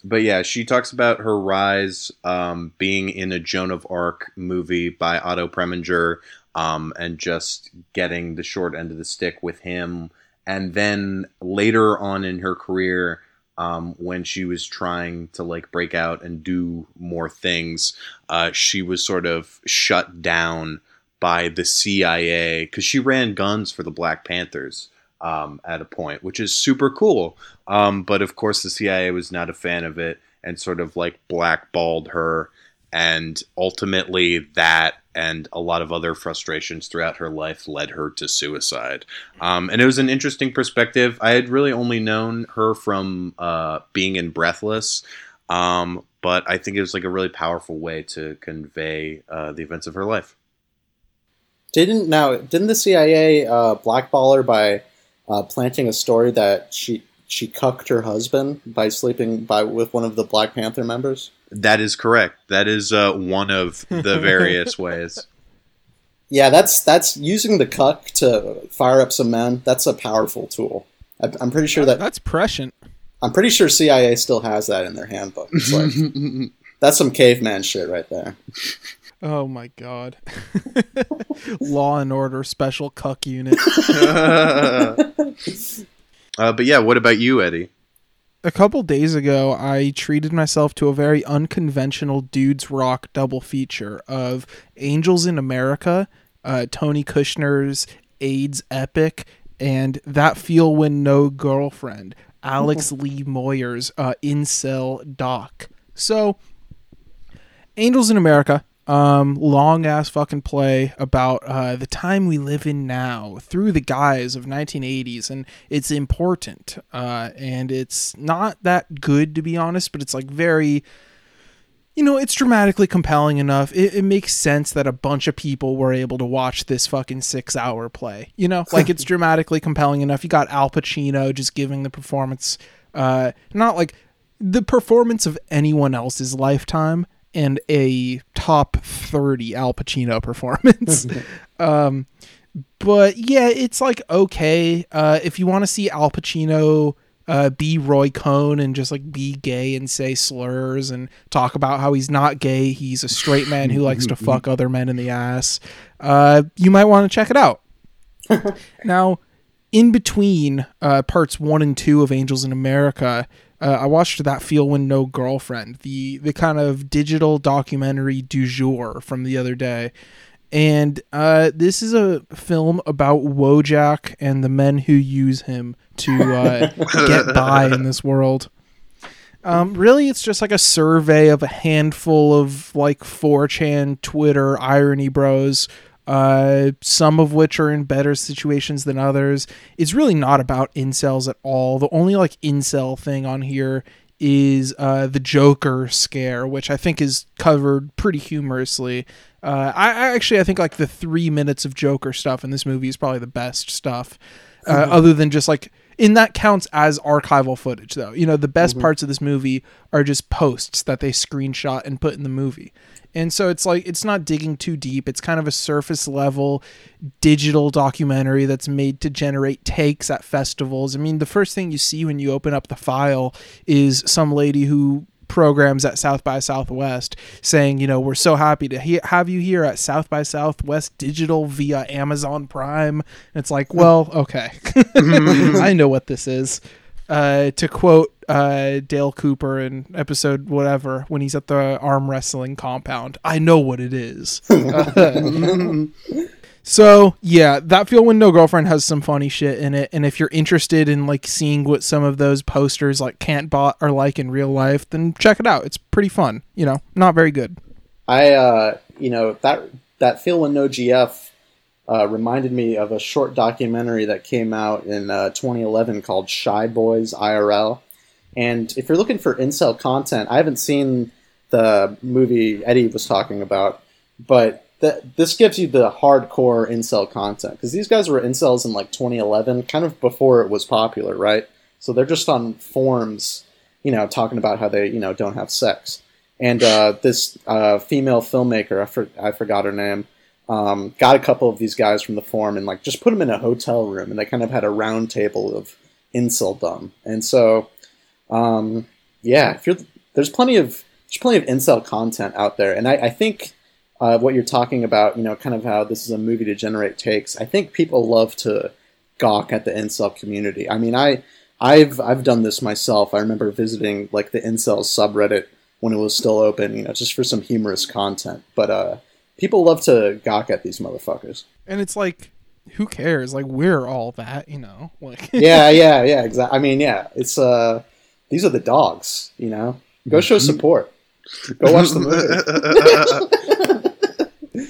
but yeah, she talks about her rise um, being in a Joan of Arc movie by Otto Preminger um, and just getting the short end of the stick with him. And then later on in her career, um, when she was trying to like break out and do more things, uh, she was sort of shut down by the CIA because she ran guns for the Black Panthers um, at a point, which is super cool. Um, but of course, the CIA was not a fan of it and sort of like blackballed her. And ultimately, that and a lot of other frustrations throughout her life led her to suicide. Um, and it was an interesting perspective. I had really only known her from uh, being in Breathless. Um, but I think it was like a really powerful way to convey uh, the events of her life. Didn't now? Didn't the CIA uh, blackball her by uh, planting a story that she she cucked her husband by sleeping by with one of the Black Panther members? That is correct. That is uh, one of the *laughs* various ways. Yeah, that's that's using the cuck to fire up some men. That's a powerful tool. I, I'm pretty sure that That's prescient. I'm pretty sure CIA still has that in their handbook. Like *laughs* that's some caveman shit right there. Oh my god. *laughs* Law and Order Special Cuck Unit. Uh, but yeah, what about you, Eddie? A couple days ago, I treated myself to a very unconventional dudes rock double feature of Angels in America, uh, Tony Kushner's AIDS epic, and That Feel When No Girlfriend, Alex *laughs* Lee Moyer's uh, incel doc. So, Angels in America, um, long ass fucking play about uh, the time we live in now through the guise of 1980s, and it's important. Uh, and it's not that good to be honest, but it's like very, you know, it's dramatically compelling enough. It, it makes sense that a bunch of people were able to watch this fucking six hour play. You know, like it's *laughs* dramatically compelling enough. You got Al Pacino just giving the performance, uh, not like the performance of anyone else's lifetime and a top 30 Al Pacino *laughs* performance. *laughs* um, but yeah, it's like okay. Uh, if you want to see Al Pacino uh, be Roy Cohn and just like be gay and say slurs and talk about how he's not gay, he's a straight man who likes to *laughs* fuck other men in the ass, uh, you might want to check it out. now, in between uh, parts one and two of Angels in America, uh, I watched that Feel When No Girlfriend, the the kind of digital documentary du jour from the other day, and uh, this is a film about Wojak and the men who use him to uh, *laughs* get by in this world. Um, really, it's just like a survey of a handful of like 4chan, Twitter, irony bros uh, some of which are in better situations than others. It's really not about incels at all. The only like incel thing on here is uh, the Joker scare, which I think is covered pretty humorously. Uh, I, I actually I think like the three minutes of Joker stuff in this movie is probably the best stuff, uh, other than just like in that counts as archival footage though. You know the best parts of this movie are just posts that they screenshot and put in the movie. And so it's like it's not digging too deep. It's kind of a surface level digital documentary that's made to generate takes at festivals. I mean, the first thing you see when you open up the file is some lady who programs at South by Southwest saying, you know, we're so happy to he- have you here at South by Southwest Digital via Amazon Prime. And it's like, well, okay. *laughs* *laughs* I know what this is. Uh, to quote uh, Dale Cooper in episode whatever when he's at the arm wrestling compound, I know what it is. *laughs* *laughs* so yeah, that feel when no girlfriend has some funny shit in it, and if you're interested in like seeing what some of those posters like Kantbot are like in real life, then check it out. It's pretty fun. You know, not very good. I, uh, you know, that that feel when no GF uh, reminded me of a short documentary that came out in uh, 2011 called Shy Boys IRL. And if you're looking for incel content, I haven't seen the movie Eddie was talking about, but th- this gives you the hardcore incel content because these guys were incels in like 2011, kind of before it was popular, right? So they're just on forums, you know, talking about how they, you know, don't have sex. And uh, this uh, female filmmaker, I, for, I forgot her name, um, got a couple of these guys from the forum and like just put them in a hotel room, and they kind of had a round table of inceldom. And so, um, yeah, if you're, there's plenty of there's plenty of incel content out there, and I, I think uh, what you're talking about, you know, kind of how this is a movie to generate takes. I think people love to gawk at the incel community. I mean, I I've I've done this myself. I remember visiting like the incel subreddit when it was still open, you know, just for some humorous content. But uh, people love to gawk at these motherfuckers. And it's like, who cares? Like we're all that, you know. Like *laughs* yeah, yeah, yeah. Exactly. I mean, yeah. It's uh, these are the dogs. You know, go show support. Go watch the movie.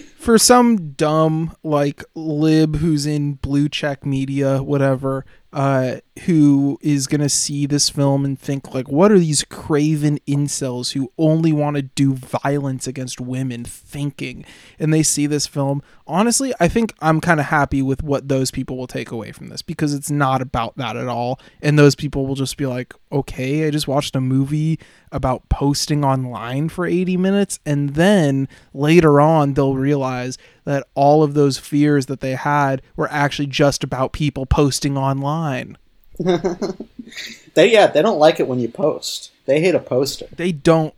*laughs* for some dumb like lib who's in blue check media, whatever, uh, who is gonna see this film and think like, what are these craven incels who only want to do violence against women thinking? And they see this film. Honestly, I think I'm kind of happy with what those people will take away from this because it's not about that at all. And those people will just be like, okay, I just watched a movie about posting online for 80 minutes, and then later on they'll realize that all of those fears that they had were actually just about people posting online. *laughs* they yeah, they don't like it when you post. They hate a poster. They don't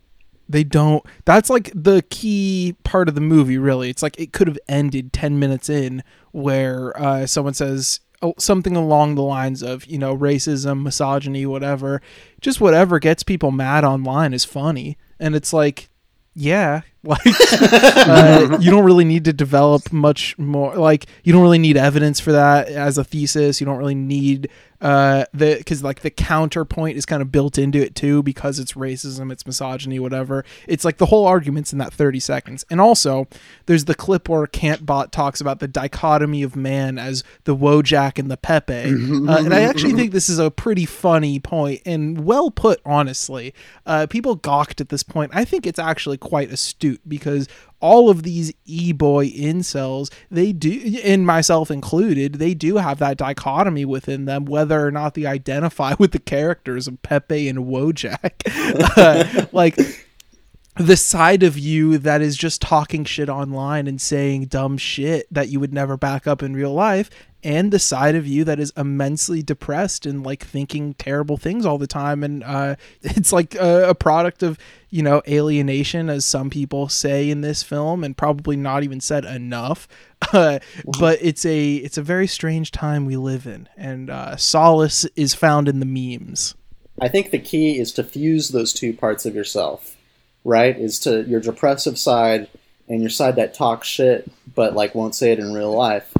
they don't that's like the key part of the movie really. It's like it could have ended 10 minutes in where uh, someone says oh, something along the lines of, you know, racism, misogyny, whatever. Just whatever gets people mad online is funny. And it's like yeah *laughs* like uh, *laughs* you don't really need to develop much more like you don't really need evidence for that as a thesis you don't really need uh the because like the counterpoint is kind of built into it too because it's racism it's misogyny whatever. It's like the whole argument's in that 30 seconds. And also there's the clip where Kantbot talks about the dichotomy of man as the wojak and the pepe. *laughs* Uh, and i actually think this is a pretty funny point and well put honestly. Uh people gawked at this point. I think it's actually quite astute because all of these e-boy incels they do and myself included they do have that dichotomy within them whether or not they identify *laughs* with the characters of pepe and wojak. *laughs* Uh, like the side of you that is just talking shit online and saying dumb shit that you would never back up in real life and the side of you that is immensely depressed and like thinking terrible things all the time. And uh, *laughs* it's like a, a, product of you know alienation as some people say in this film and probably not even said enough. *laughs* Uh, but it's a it's a very strange time we live in. And uh, solace is found in the memes. I think the key is to fuse those two parts of yourself right? Is to your depressive side and your side that talks shit but like won't say it in real life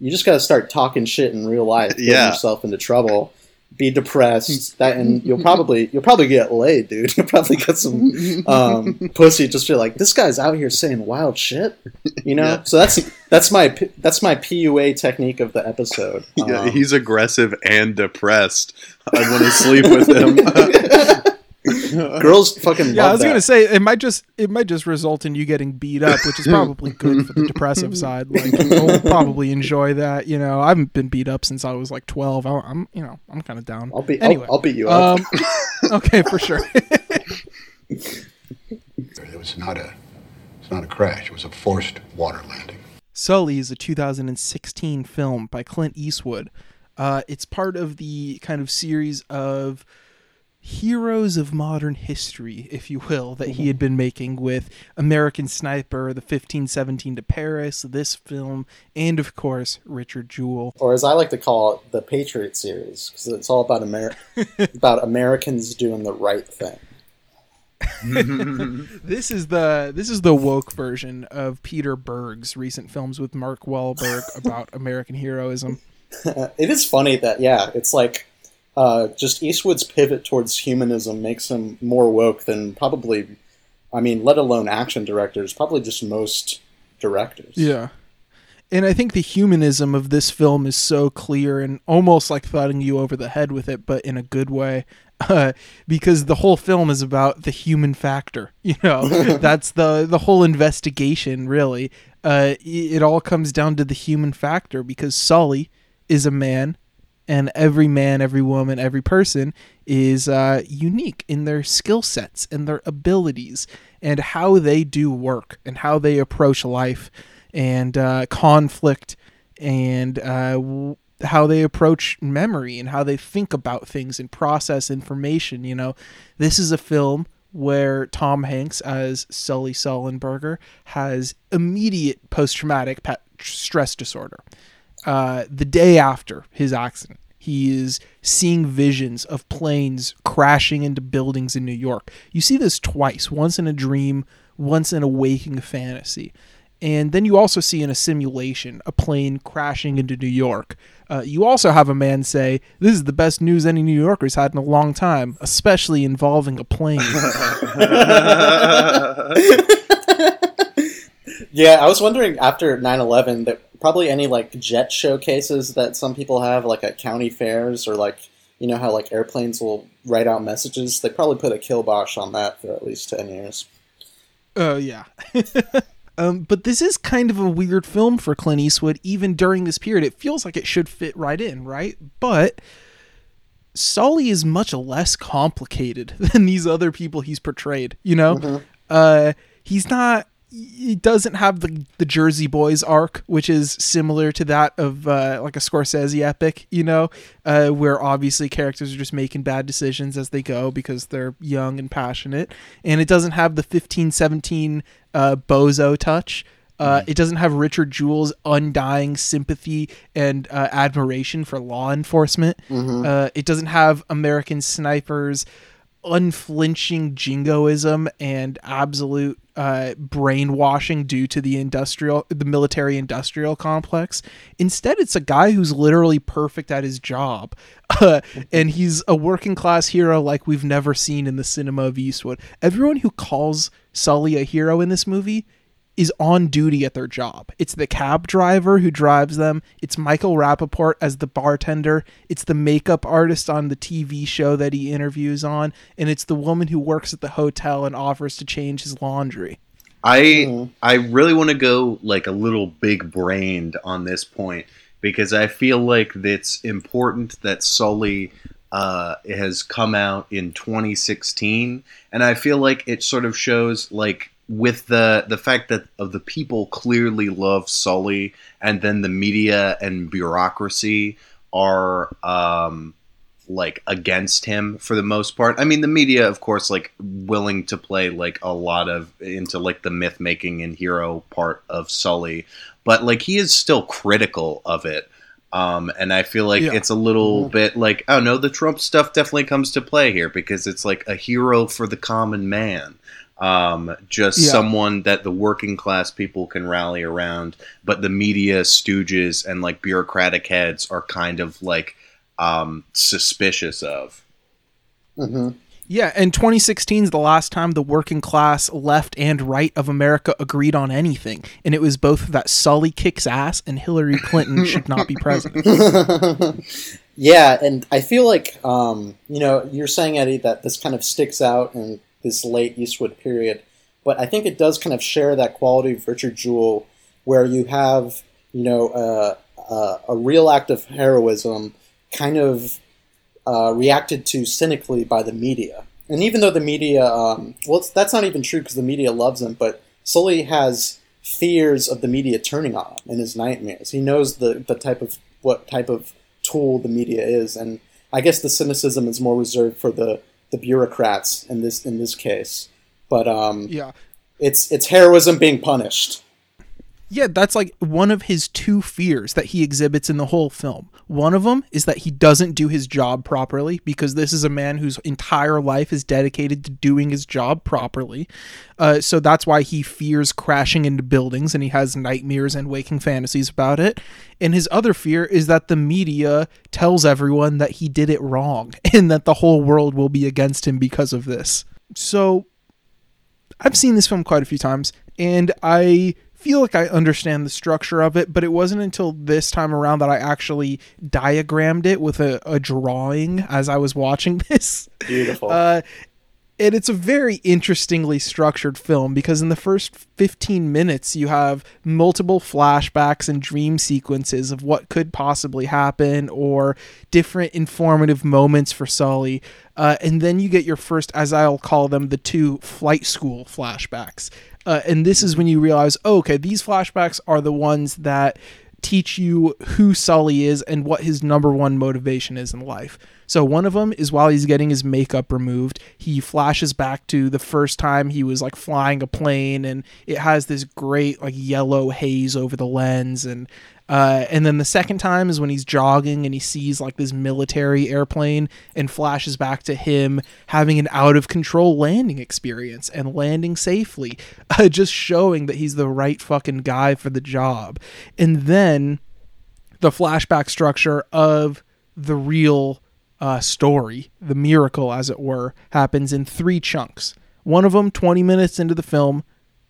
you just got to start talking shit in real life, getting yeah. yourself into trouble, be depressed, *laughs* that, and you'll probably you'll probably get laid, dude. *laughs* You'll probably get some um, *laughs* pussy. Just feel like this guy's out here saying wild shit, you know. Yeah. So that's that's my that's my PUA technique of the episode. Yeah, um, he's aggressive and depressed. I want to sleep with him. *laughs* Girls fucking yeah. I was that. gonna say it might just it might just result in you getting beat up, which is *laughs* probably good for the depressive side. Like you'll probably enjoy that. You know, I haven't been beat up since I was like twelve. I, am you know I'm kind of down. I'll be anyway. I'll, I'll beat you up. Um, *laughs* okay, for sure. it was not a it's not a crash. It was a forced water landing. Sully is a 2016 film by Clint Eastwood. Uh, it's part of the kind of series of heroes of modern history, if you will, that he mm-hmm. had been making with American Sniper, The 1517 to Paris, this film, and of course, Richard Jewell. Or as I like to call it, the Patriot series, because it's all about, Amer- *laughs* about Americans doing the right thing. *laughs* *laughs* this is the this is the woke version of Peter Berg's recent films with Mark Wahlberg about American heroism. it is funny that yeah, it's like uh, just Eastwood's pivot towards humanism makes him more woke than probably, I mean, let alone action directors, probably just most directors. Yeah. And I think the humanism of this film is so clear and almost like thudding you over the head with it, but in a good way. Uh, *laughs* because the whole film is about the human factor. *laughs* You know, *laughs* that's the the whole investigation. Really, uh, it all comes down to the human factor because Sully is a man and every man, every woman, every person is uh, unique in their skill sets and their abilities and how they do work and how they approach life and uh, conflict and uh, w- how they approach memory and how they think about things and process information. You know, this is a film where Tom Hanks as Sully Sullenberger has immediate post traumatic stress disorder. Uh, the day after his accident, he is seeing visions of planes crashing into buildings in New York. You see this twice once in a dream, once in a waking fantasy. And then you also see in a simulation a plane crashing into New York. Uh, you also have a man say, This is the best news any New Yorker's had in a long time, especially involving a plane. *laughs* *laughs* *laughs* yeah, I was wondering after 9 11 that probably any like jet showcases that some people have, like at county fairs or like, you know, how like airplanes will write out messages, they probably put a kibosh on that for at least 10 years. Oh, uh, yeah. *laughs* Um, but this is kind of a weird film for Clint Eastwood, even during this period. It feels like it should fit right in, right? But Sully is much less complicated *laughs* than these other people he's portrayed. You know, mm-hmm. uh, he's not he doesn't have the the Jersey Boys arc, which is similar to that of uh, like a Scorsese epic, you know, uh, where obviously characters are just making bad decisions as they go because they're young and passionate, and it doesn't have the 15, 17 uh, bozo touch. Uh, mm-hmm. It doesn't have Richard Jewell's undying sympathy and uh, admiration for law enforcement. Mm-hmm. Uh, it doesn't have American Sniper's unflinching jingoism and absolute uh, brainwashing due to the industrial, the military industrial complex. Instead, it's a guy who's literally perfect at his job, uh, *laughs* and he's a working class hero like we've never seen in the cinema of Eastwood. Everyone who calls Sully a hero in this movie is on duty at their job. It's the cab driver who drives them. It's Michael Rapaport as the bartender. It's the makeup artist on the TV show that he interviews on. And it's the woman who works at the hotel and offers to change his laundry. I mm-hmm. I really want to go like a little big brained on this point because I feel like it's important that Sully uh, has come out in 2016, and I feel like it sort of shows like with the the fact that of the people clearly love Sully, and then the media and bureaucracy are um, like against him for the most part. I mean, the media, of course, like willing to play like a lot of into like the myth making and hero part of Sully, but like he is still critical of it. Um, and I feel like yeah. it's a little mm-hmm. bit like, oh no, the Trump stuff definitely comes to play here because it's like a hero for the common man um, just yeah. someone that the working class people can rally around, but the media stooges and like bureaucratic heads are kind of like um, suspicious of. Mm-hmm. Yeah, and 2016 is the last time the working class left and right of America agreed on anything, and it was both that Sully kicks ass and Hillary Clinton *laughs* should not be president. *laughs* yeah, and I feel like um, you know you're saying Eddie that this kind of sticks out and this late Eastwood period. But I think it does kind of share that quality of Richard Jewell, where you have you know uh, uh, a real act of heroism, kind of uh, reacted to cynically by the media. And even though the media, um, well, that's not even true because the media loves him, but Sully has fears of the media turning on him in his nightmares. He knows the, the type of what type of tool the media is, and I guess the cynicism is more reserved for the the bureaucrats in this in this case. But um, yeah, it's it's heroism being punished. Yeah, that's like one of his two fears that he exhibits in the whole film. One of them is that he doesn't do his job properly because this is a man whose entire life is dedicated to doing his job properly. Uh, so that's why he fears crashing into buildings and he has nightmares and waking fantasies about it. And his other fear is that the media tells everyone that he did it wrong *laughs* and that the whole world will be against him because of this. So I've seen this film quite a few times and I feel like I understand the structure of it, but it wasn't until this time around that I actually diagrammed it with a, a drawing as I was watching *laughs* this. Beautiful. Uh, and it's a very interestingly structured film because in the first 15 minutes you have multiple flashbacks and dream sequences of what could possibly happen or different informative moments for Sully. Uh, and then you get your first, as I'll call them, the two flight school flashbacks. Uh, and this is when you realize, oh, okay, these flashbacks are the ones that teach you who Sully is and what his number one motivation is in life. So one of them is while he's getting his makeup removed, he flashes back to the first time he was like flying a plane and it has this great like yellow haze over the lens and uh, and then the second time is when he's jogging and he sees like this military airplane and flashes back to him having an out of control landing experience and landing safely, *laughs* uh, just showing that he's the right fucking guy for the job. And then the flashback structure of the real uh, story, the miracle, as it were, happens in three chunks. One of them, 20 minutes into the film,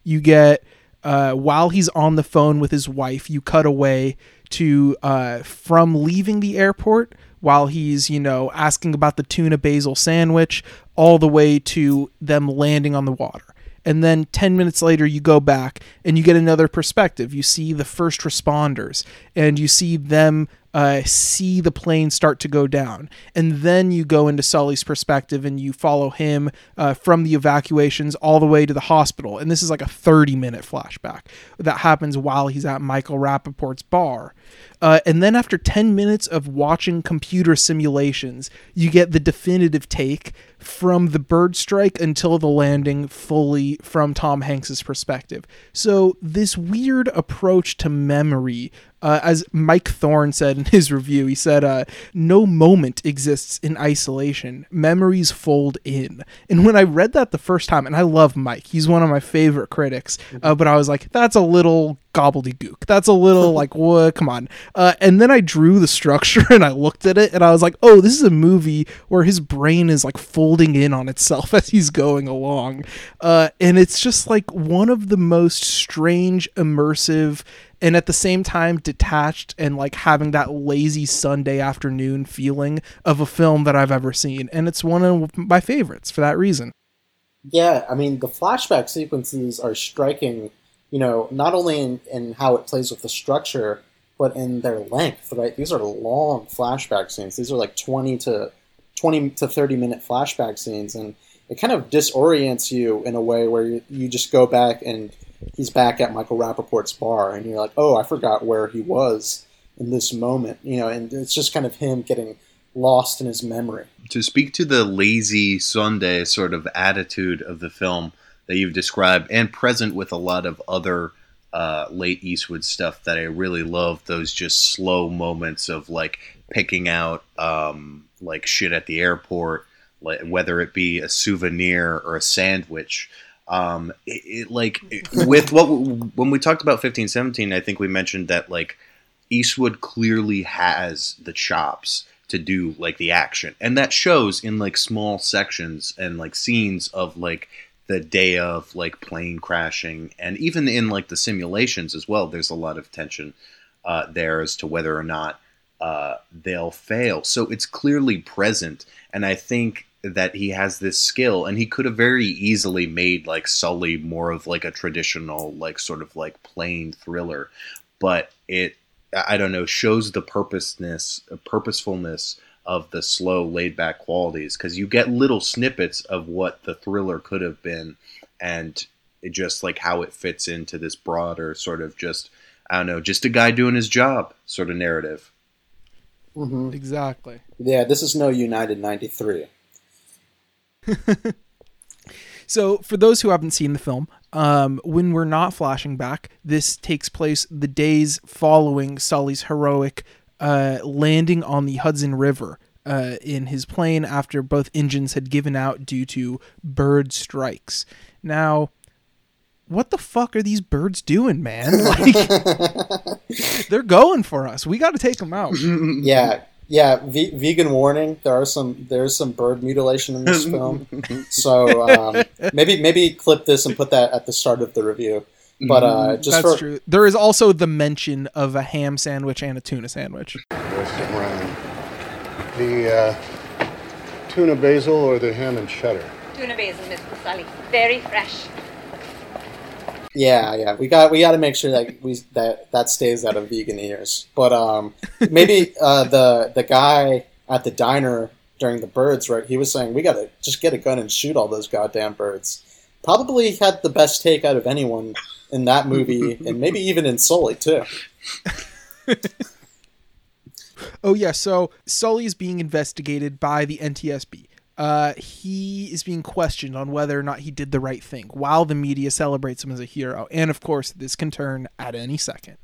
you get uh, while he's on the phone with his wife, you cut away to uh, from leaving the airport while he's, you know, asking about the tuna basil sandwich, all the way to them landing on the water. And then 10 minutes later, you go back and you get another perspective. You see the first responders and you see them uh, see the plane start to go down. And then you go into Sully's perspective and you follow him uh, from the evacuations all the way to the hospital. And this is like a 30 minute flashback that happens while he's at Michael Rapaport's bar. Uh, and then after 10 minutes of watching computer simulations, you get the definitive take from the bird strike until the landing fully from Tom Hanks's perspective. So this weird approach to memory uh, as Mike Thorne said in his review, he said, uh, "No moment exists in isolation. Memories fold in." And when I read that the first time, and I love Mike, he's one of my favorite critics, uh, but I was like, "That's a little gobbledygook. That's a little *laughs* like what? Come on." Uh, and then I drew the structure *laughs* and I looked at it, and I was like, "Oh, this is a movie where his brain is like folding in on itself *laughs* as he's going along," uh, and it's just like one of the most strange, immersive and at the same time detached and like having that lazy Sunday afternoon feeling of a film that I've ever seen. And it's one of my favorites for that reason. Yeah, I mean, the flashback sequences are striking, you know, not only in, in how it plays with the structure, but in their length, right? These are long flashback scenes. These are like 20 to 20 to 30 minute flashback scenes. And it kind of disorients you in a way where you, you just go back and he's back at Michael Rapaport's bar, and you're like, oh, I forgot where he was in this moment, you know, and it's just kind of him getting lost in his memory. To speak to the lazy Sunday sort of attitude of the film that you've described, and present with a lot of other uh, late Eastwood stuff that I really love, those just slow moments of like picking out um, like shit at the airport, like, whether it be a souvenir or a sandwich. Um, it, it like it, *laughs* with what when we talked about fifteen seventeen, I think we mentioned that like Eastwood clearly has the chops to do like the action, and that shows in like small sections and like scenes of like the day of like plane crashing, and even in like the simulations as well. There's a lot of tension uh, there as to whether or not uh, they'll fail. So it's clearly present, and I think that he has this skill and he could have very easily made like Sully more of like a traditional like sort of like plain thriller but it I don't know shows the purposeness purposefulness of the slow laid back qualities cuz you get little snippets of what the thriller could have been and it just like how it fits into this broader sort of just I don't know just a guy doing his job sort of narrative. Mm-hmm. exactly. Yeah this is no United 93 *laughs* so, for those who haven't seen the film, um, when we're not flashing back, this takes place the days following Sully's heroic uh, landing on the Hudson River uh, in his plane after both engines had given out due to bird strikes. Now, what the fuck are these birds doing, man? *laughs* Like, they're going for us. We got to take them out. *laughs* Yeah, yeah, ve- vegan warning. There are some there's some bird mutilation in this film, *laughs* so um, maybe maybe clip this and put that at the start of the review. But uh, mm, just that's for, true. There is also the mention of a ham sandwich and a tuna sandwich. The uh, tuna basil or the ham and cheddar? tuna basil, Mr. Sully. Very fresh. Yeah, yeah, we got we got to make sure that we that that stays out of vegan ears. But um, maybe *laughs* uh, the the guy at the diner during the birds, right? He was saying we got to just get a gun and shoot all those goddamn birds. Probably had the best take out of anyone in that movie, *laughs* and maybe even in Sully too. *laughs* Oh yeah, so Sully is being investigated by the NTSB. Uh, he is being questioned on whether or not he did the right thing while the media celebrates him as a hero. And of course, this can turn at any second.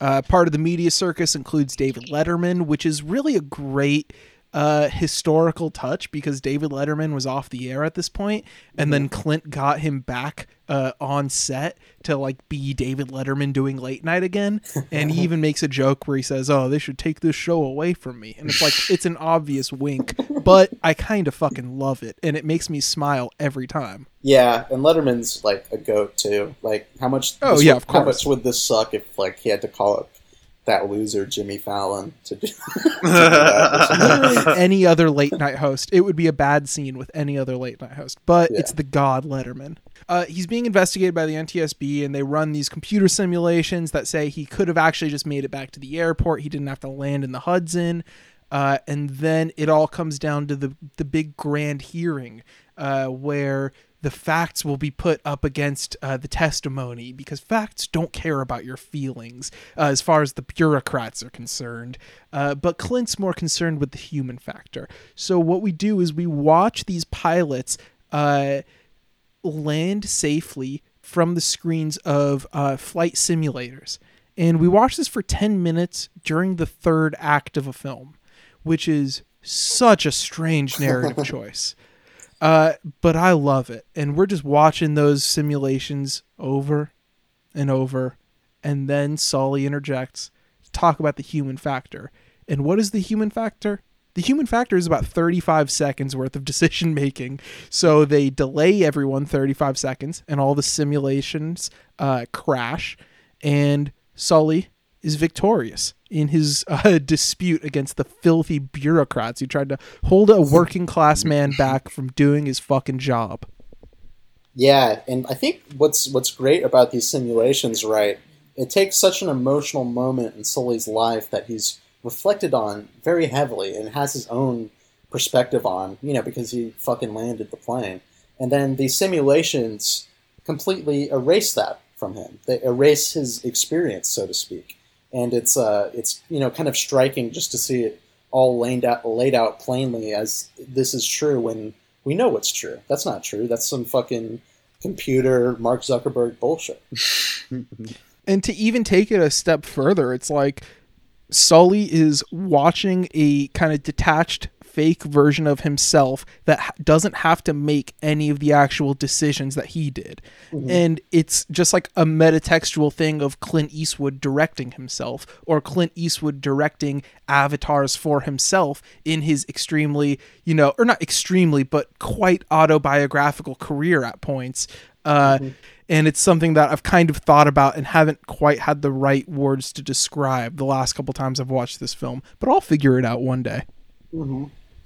Uh, part of the media circus includes David Letterman, which is really a great uh, historical touch because David Letterman was off the air at this point, and then Clint got him back uh, on set to like be David Letterman doing late night again. *laughs* And he even makes a joke where he says, "Oh, they should take this show away from me," and it's like *laughs* it's an obvious wink, but I kind of fucking love it, and it makes me smile every time. Yeah, and Letterman's like a goat too. Like how much? Oh, yeah, would- of How course. much would this suck if like he had to call up that loser Jimmy Fallon to do? *laughs* Literally *laughs* any other late night host. It would be a bad scene with any other late night host, but Yeah. it's the god Letterman. Uh, he's being investigated by the NTSB, and they run these computer simulations that say he could have actually just made it back to the airport. He didn't have to land in the Hudson. Uh, and then it all comes down to the the big grand hearing uh, where the facts will be put up against uh, the testimony because facts don't care about your feelings uh, as far as the bureaucrats are concerned. Uh, but Clint's more concerned with the human factor. So what we do is we watch these pilots uh, land safely from the screens of uh, flight simulators. And we watch this for 10 minutes during the third act of a film, which is such a strange narrative *laughs* choice. Uh, but I love it. And we're just watching those simulations over and over. And then Sully interjects to talk about the human factor. And what is the human factor? The human factor is about 35 seconds worth of *laughs* decision making. So they delay everyone 35 seconds, and all the simulations uh, crash. And Sully is victorious in his uh, *laughs* dispute against the filthy bureaucrats who tried to hold a working class man back from doing his fucking job. Yeah, and I think what's what's great about these simulations, right? It takes such an emotional moment in Sully's life that he's reflected on very heavily and has his own perspective on, you know, because he fucking landed the plane. And then these simulations completely erase that from him. They erase his experience, so to speak. And it's uh it's you know kind of striking just to see it all laid out laid out plainly as this is true when we know what's true. That's not true. That's some fucking computer Mark Zuckerberg bullshit. *laughs* And to even take it a step further, it's like Sully is watching a kind of detached fake version of himself that doesn't have to make any of the actual decisions that he did. Mhm. And it's just like a metatextual thing of Clint Eastwood directing himself or Clint Eastwood directing avatars for himself in his extremely, you know, or not extremely, but quite autobiographical career at points. Uh, and it's something that I've kind of thought about and haven't quite had the right words to describe the last couple times I've watched this film, but I'll figure it out one day. hmm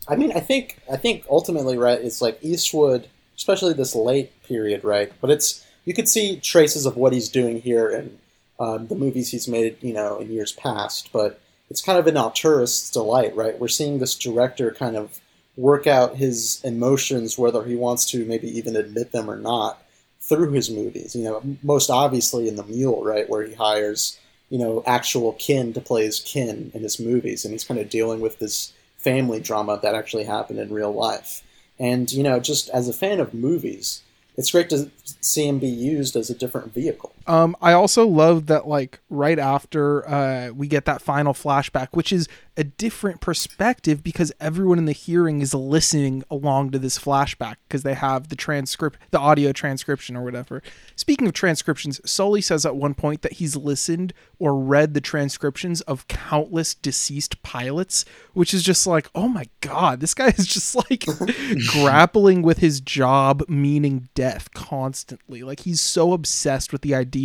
I mean, I think I think ultimately, right? It's like Eastwood, especially this late period, right? But it's you could see traces of what he's doing here in um, the movies he's made, you know, in years past. But it's kind of an auteurist's delight, right? We're seeing this director kind of work out his emotions, whether he wants to maybe even admit them or not, through his movies. You know, most obviously in The Mule, right, where he hires you know actual kin to play his kin in his movies, and he's kind of dealing with this family drama that actually happened in real life. And you know, just as a fan of movies, it's great to see him be used as a different vehicle. Um, I also love that like right after uh, we get that final flashback, which is a different perspective because everyone in the hearing is listening along to this flashback because they have the transcript, the audio transcription or whatever. Speaking of transcriptions, Sully says at one point that he's listened or read the transcriptions of countless deceased pilots, which is just like, oh my god, this guy is just like *laughs* grappling with his job meaning death constantly. Like he's so obsessed with the idea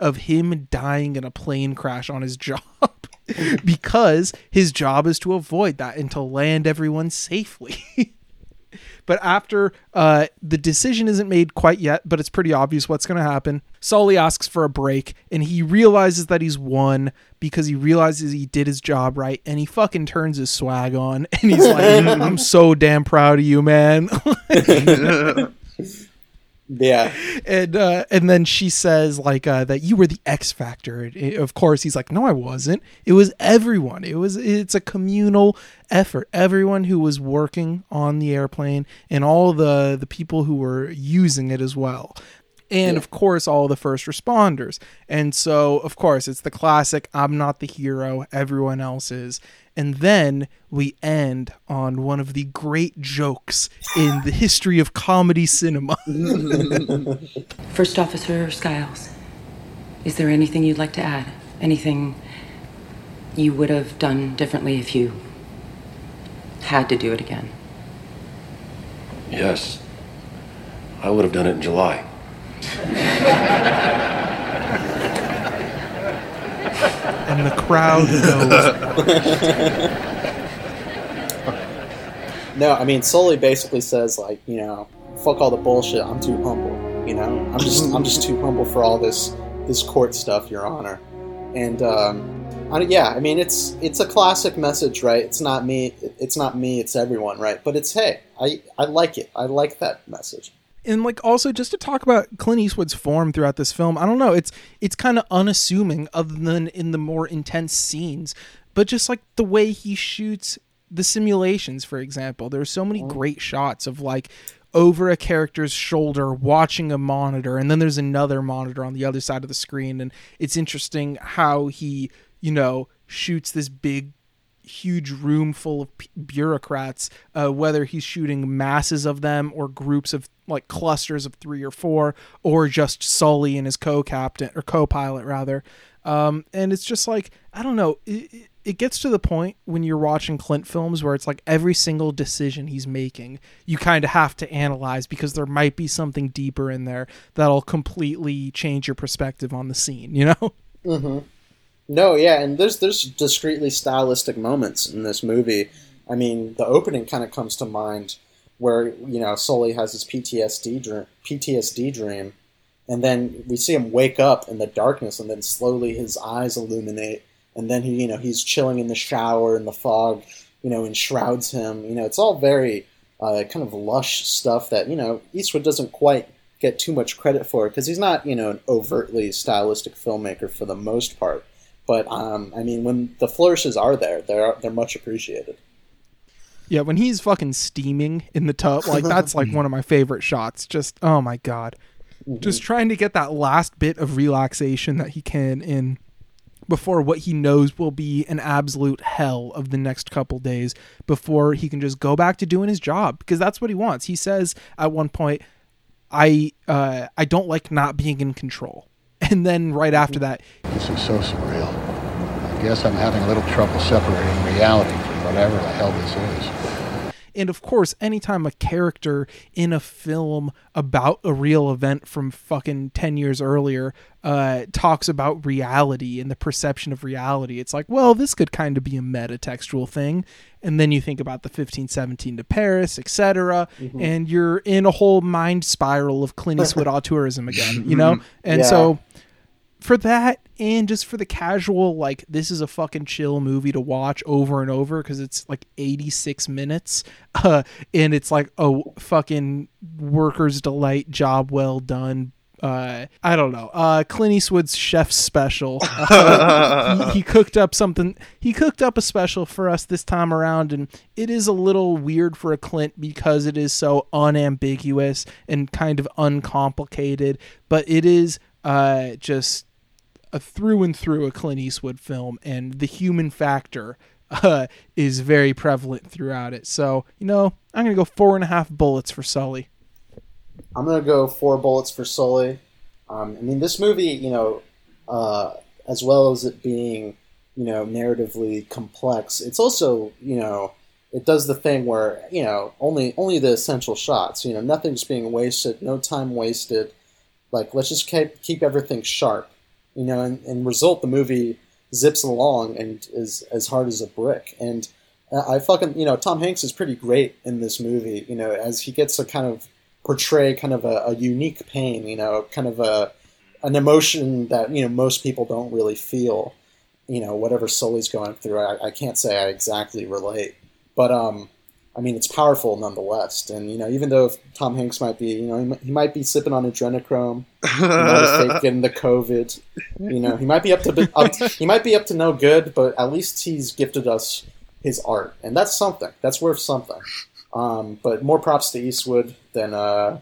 of him dying in a plane crash on his *laughs* job because his job is to avoid that and to land everyone safely. *laughs* But after uh, the decision isn't made quite yet, but it's pretty obvious what's going to happen. Sully asks for a break, and he realizes that he's won because he realizes he did his job right, and he fucking turns his swag on, and he's like, *laughs* "I'm so damn proud of you, man." Yeah. and uh, and then she says like uh, that you were the X factor. Uh, of course, he's like, no, I wasn't. It was everyone. It was it's a communal effort. Everyone who was working on the airplane and all the the people who were using it as well. And of course, all the first responders. And so, of course, it's the classic I'm not the hero, everyone else is. And then we end on one of the great jokes in the history of comedy cinema. *laughs* First Officer Skiles, is there anything you'd like to add? Anything you would have done differently if you had to do it again? Yes. I would have done it in July. *laughs* and the crowd knows. No, I mean Sully basically says like, you know, fuck all the bullshit. I'm too humble. You know, I'm just I'm just too humble for all this this court stuff, Your Honor. And um, I, yeah, I mean it's it's a classic message, right? It's not me. It's not me. It's everyone, right? But it's hey, I I like it. I like that message and like also just to talk about Clint Eastwood's form throughout this film, I don't know, it's it's kind of unassuming other than in the more intense scenes, but just like the way he shoots the simulations, for example. There's so many mm. great shots of like over a character's shoulder watching a monitor and then there's another monitor on the other side of the screen and it's interesting how he, you know, shoots this big huge room full of p- bureaucrats, uh, whether he's shooting masses of them or groups of like clusters of three or four, or just Sully and his co-captain or co-pilot rather. Um, and it's just like I don't know. It, it gets to the point when you're watching Clint films where it's like every single decision he's making, you kind of have to analyze because there might be something deeper in there that'll completely change your perspective on the scene. You know. Mm-hmm. No, yeah, and there's there's discreetly stylistic moments in this movie. I mean, the opening kind of comes to mind where you know Sully has his PTSD dream, PTSD dream, and then we see him wake up in the darkness, and then slowly his eyes illuminate, and then he you know he's chilling in the shower, and the fog you know enshrouds him. You know, it's all very uh, kind of lush stuff that you know Eastwood doesn't quite get too much credit for because he's not you know an overtly stylistic filmmaker for the most part. But um, I mean, when the flourishes are there, they're they're much appreciated. Yeah, when he's fucking steaming in the tub, like *laughs* that's like one of my favorite shots. Just oh my god, just trying to get that last bit of relaxation that he can in before what he knows will be an absolute hell of the next couple days before he can just go back to doing his job because that's what he wants. He says at one point, "I uh, I don't like not being in control." And then right after that, This is so surreal. I guess I'm having a little trouble separating reality from whatever the hell this is. And of course, anytime a character in a film about a real event from fucking 10 years earlier uh, talks about reality and the perception of reality, it's like, well, this could kind of be a metatextual thing. And then you think about the 1517 to Paris, etc., Mhm. and you're in a whole mind spiral of Clint Eastwood *laughs* auteurism again, you *laughs* know? And Yeah. so for that and just for the casual like this is a fucking chill movie to watch over and over because it's like 86 minutes *laughs* uh, and it's like a fucking worker's delight job well done uh, I don't know. Uh, Clint Eastwood's chef special. Uh, *laughs* he, he cooked up something. He cooked up a special for us this time around, and it is a little weird for a Clint because it is so unambiguous and kind of uncomplicated. But it is uh, just a through and through a Clint Eastwood film, and the human factor uh, is very prevalent throughout it. So you know, I'm gonna go four and a half bullets for Sully. I'm gonna go four bullets for Sully. Um, I mean, this movie, you know, uh, as well as it being, you know, narratively complex, it's also, you know, it does the thing where, you know, only only the essential shots. You know, nothing's being wasted, no time wasted. Like, let's just keep keep everything sharp. You know, and, and result the movie zips along and is as hard as a brick. And I fucking you know Tom Hanks is pretty great in this movie. You know, as he gets to kind of portray kind of a, a unique pain. You know, kind of a an emotion that you know most people don't really feel. You know, whatever Sully's going through, I, I can't say I exactly relate, but um, I mean it's powerful nonetheless. And you know, even though Tom Hanks might be, you know, he, might- he might be sipping on adrenochrome, he might *laughs* taken the COVID. You know, he might be up to up, he might be up to no good, but at least he's gifted us his art, and that's something. That's worth something. Um, but more props to Eastwood than uh,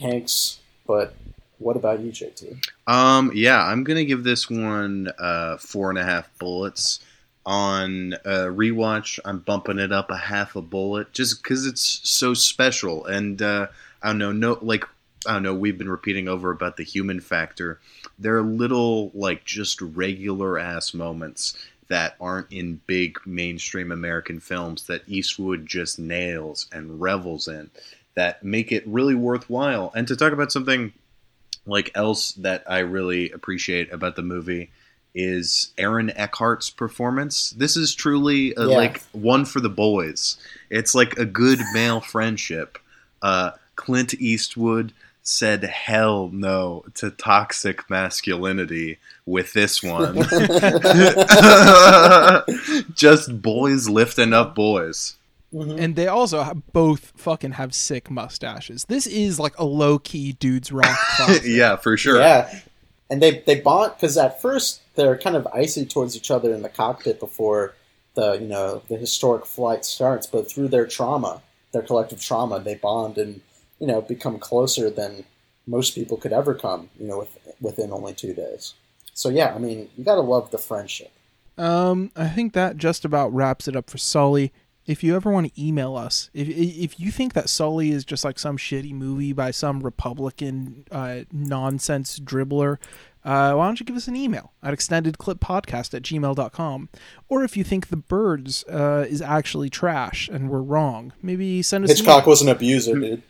Hanks. But what about you, JT? Um, yeah, I'm gonna give this one uh, four and a half bullets. On uh, rewatch, I'm bumping it up a half a bullet just because it's so special. And uh, I don't know, no, like I don't know. We've been repeating over about the human factor. There are little like just regular ass moments that aren't in big mainstream American films that Eastwood just nails and revels in that make it really worthwhile. And to talk about something like else that I really appreciate about the movie is Aaron Eckhart's performance. This is truly a, Yeah. like one for the boys. It's like a good male friendship. Uh, Clint Eastwood said hell no to toxic masculinity with this one. *laughs* *laughs* Just boys lifting up boys. And they also have, both fucking have sick mustaches. This is like a low key dudes rock. *laughs* yeah, for sure. Yeah, and they they bond because at first they're kind of icy towards each other in the cockpit before the you know the historic flight starts. But through their trauma, their collective trauma, they bond and you know become closer than most people could ever come. You know, with, within only two days. So yeah, I mean, you gotta love the friendship. Um, I think that just about wraps it up for Sully. If you ever want to email us, if if you think that Sully is just like some shitty movie by some Republican uh, nonsense dribbler, uh, why don't you give us an email at extendedclippodcast at gmail.com? Or if you think The Birds uh, is actually trash and we're wrong, maybe send us Hitchcock was an abuser, dude.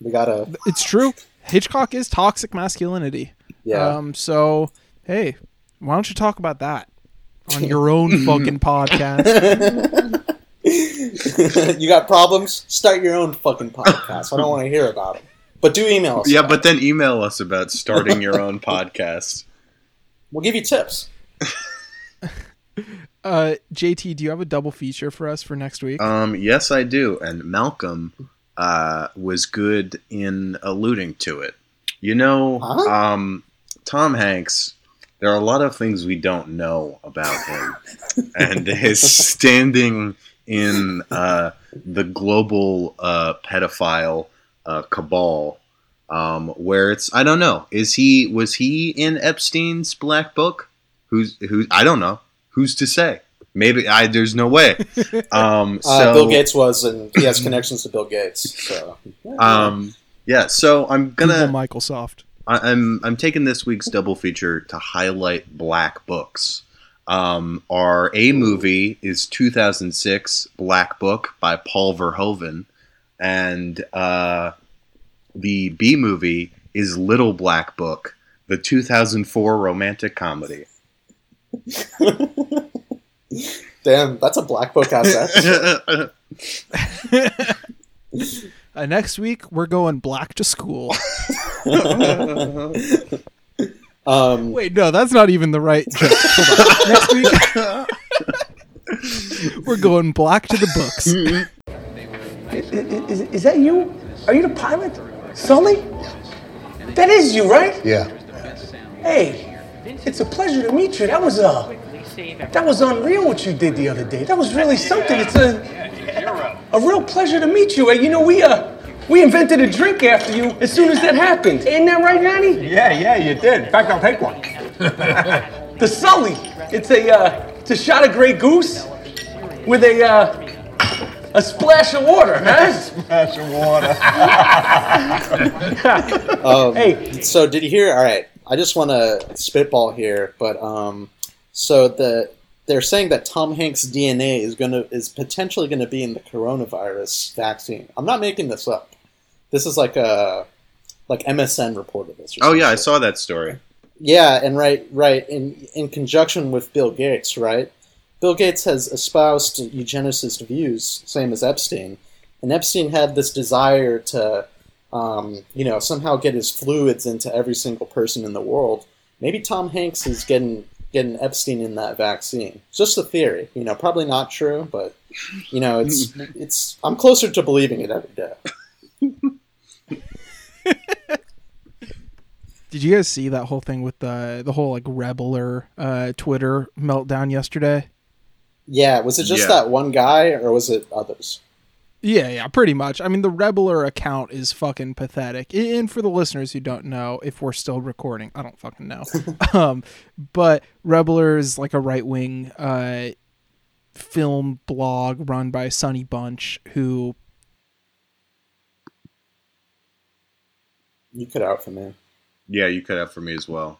We gotta. It's true. Hitchcock is toxic masculinity. Yeah. Um, so, hey, why don't you talk about that on *laughs* your own fucking podcast? *laughs* you got problems? Start your own fucking podcast. I don't want to hear about them. But do email us. Yeah, but then email us about starting your own *laughs* podcast. We'll give you tips. *laughs* Uh, JT, do you have a double feature for us for next week? Um, yes, I do. And Malcolm uh, was good in alluding to it. You know, um, Tom Hanks. There are a lot of things we don't know about him, *laughs* and his standing in uh, the global uh, pedophile uh, cabal. Um, where it's I don't know. Is he was he in Epstein's black book? Who's who? I don't know. Who's to say? Maybe I. There's no way. *laughs* Um, so uh, Bill Gates was, and he has connections to Bill Gates. So *laughs* Um, yeah, so I'm gonna Google Microsoft. I, I'm I'm taking this week's double feature to highlight black books. Um, our A movie is 2006 Black Book by Paul Verhoeven, and uh, the B movie is Little Black Book, the 2004 romantic comedy. *laughs* damn, that's a black book asset. *laughs* Uh, next week, we're going black to school. *laughs* um, Wait, no, that's not even the right joke. Next week, we're going black to the books. Is, is that you? Are you the pilot? Sully? That is you, right? Yeah. Hey, it's a pleasure to meet you. That was uh that was unreal what you did the other day. That was really something. It's a a real pleasure to meet you. And you know, we uh we invented a drink after you as soon as that happened. Ain't that right, Nanny? Yeah, yeah, you did. In fact, I'll take one. *laughs* The Sully. It's a uh it's a shot of Grey Goose with a uh a splash of water, huh? *laughs* Splash of water. *laughs* Um, Hey. So did you hear? All right, I just want to spitball here, but um, so the they're saying that Tom Hanks' DNA is gonna is potentially gonna be in the coronavirus vaccine. I'm not making this up. This is like a like MSN reported this. or Oh yeah, I saw that story. Yeah, and right, right in in conjunction with Bill Gates, right? Bill Gates has espoused eugenicist views, same as Epstein, and Epstein had this desire to, um, you know, somehow get his fluids into every single person in the world. Maybe Tom Hanks is getting getting Epstein in that vaccine. It's just a theory, you know, probably not true, but you know, it's *laughs* it's. I'm closer to believing it every day. Did you guys see that whole thing with the the whole like rebeller uh, Twitter meltdown yesterday? Yeah, was it just Yeah. that one guy, or was it others? Yeah, yeah, pretty much. I mean, the Rebeller account is fucking pathetic. And for the listeners who don't know, if we're still recording, I don't fucking know. *laughs* um, but Rebeller is like a right wing uh, film blog run by Sonny Bunch, who You cut out for me. Yeah, you could out for me as well.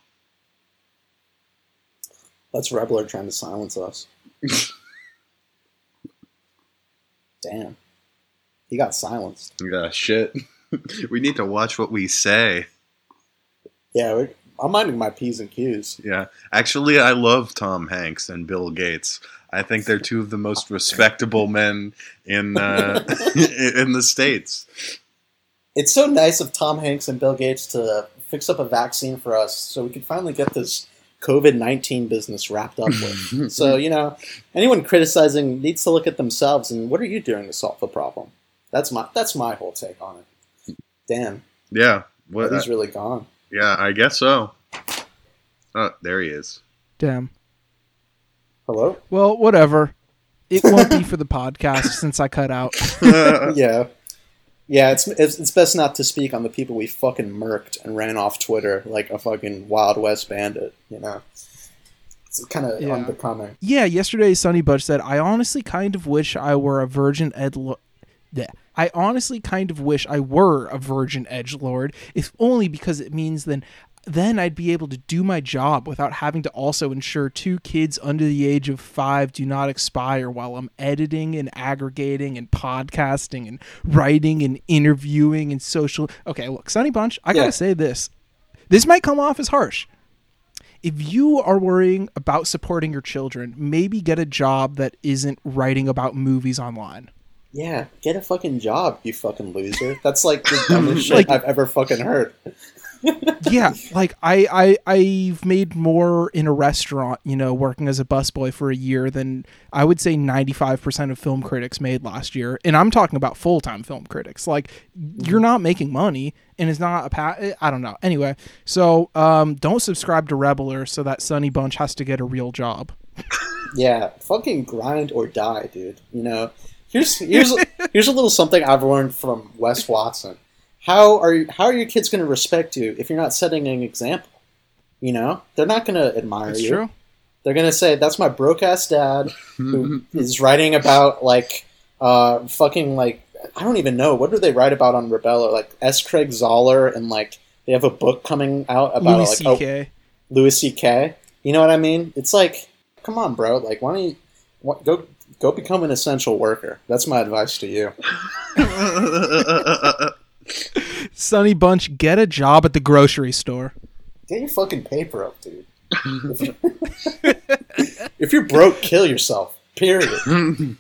That's Rebeller trying to silence us. *laughs* Damn. He got silenced. Yeah, shit. *laughs* we need to watch what we say. Yeah, I'm minding my P's and Q's. Yeah. Actually, I love Tom Hanks and Bill Gates. I think they're two of the most respectable men in uh, *laughs* in the states. It's so nice of Tom Hanks and Bill Gates to fix up a vaccine for us so we can finally get this COVID 19 business wrapped up with. *laughs* Mm-hmm. so, you know, anyone criticizing needs to look at themselves and what are you doing to solve the problem? That's my that's my whole take on it. Damn. Yeah. What? He's uh, really gone. yeah, I guess so. Oh, there he is. damn. Hello? Well, whatever. It won't be for the *laughs* podcast since I cut out. *laughs* yeah. Yeah, it's, it's it's best not to speak on the people we fucking murked and ran off Twitter like a fucking Wild West bandit, you know? It's kind of Yeah. unbecoming. Yeah, yesterday Sonny Bunch said, "I honestly kind of wish I were a virgin ed. Lo- yeah. I honestly kind of wish I were a virgin edge lord, if only because it means then." Then I'd be able to do my job without having to also ensure two kids under the age of five do not expire while I'm editing and aggregating and podcasting and writing and interviewing and social. Okay, look, Sonny Bunch, I gotta say this. This might come off as harsh if you are worrying about supporting your children, maybe get a job that isn't writing about movies online. Yeah, get a fucking job, you fucking loser. That's like the dumbest *laughs* shit Like- I've ever fucking heard. Yeah, like I, I I've made more in a restaurant, you know, working as a busboy for a year than I would say 95% of film critics made last year. And I'm talking about full-time film critics. Like you're not making money and it's not a pa- I don't know. Anyway, so um don't subscribe to Rebeller so that Sonny Bunch has to get a real job. Yeah, fucking grind or die, dude. You know, here's here's here's a little something I've learned from Wes Watson. How are you, how are your kids going to respect you if you're not setting an example? You know, they're not going to admire That's you. true. They're going to say that's my broke ass dad who *laughs* is writing about like uh fucking like I don't even know what do they write about on Rebeller like S. Craig Zahler and like they have a book coming out about Louis like oh, C.K. Louis C.K. You know what I mean? It's like, come on, bro. Like, why don't you what, go go become an essential worker? That's my advice to you. *laughs* Sonny Bunch, get a job at the grocery store. Get your fucking paper up, dude. if, *laughs* you're, if you're broke, kill yourself. Period. *laughs*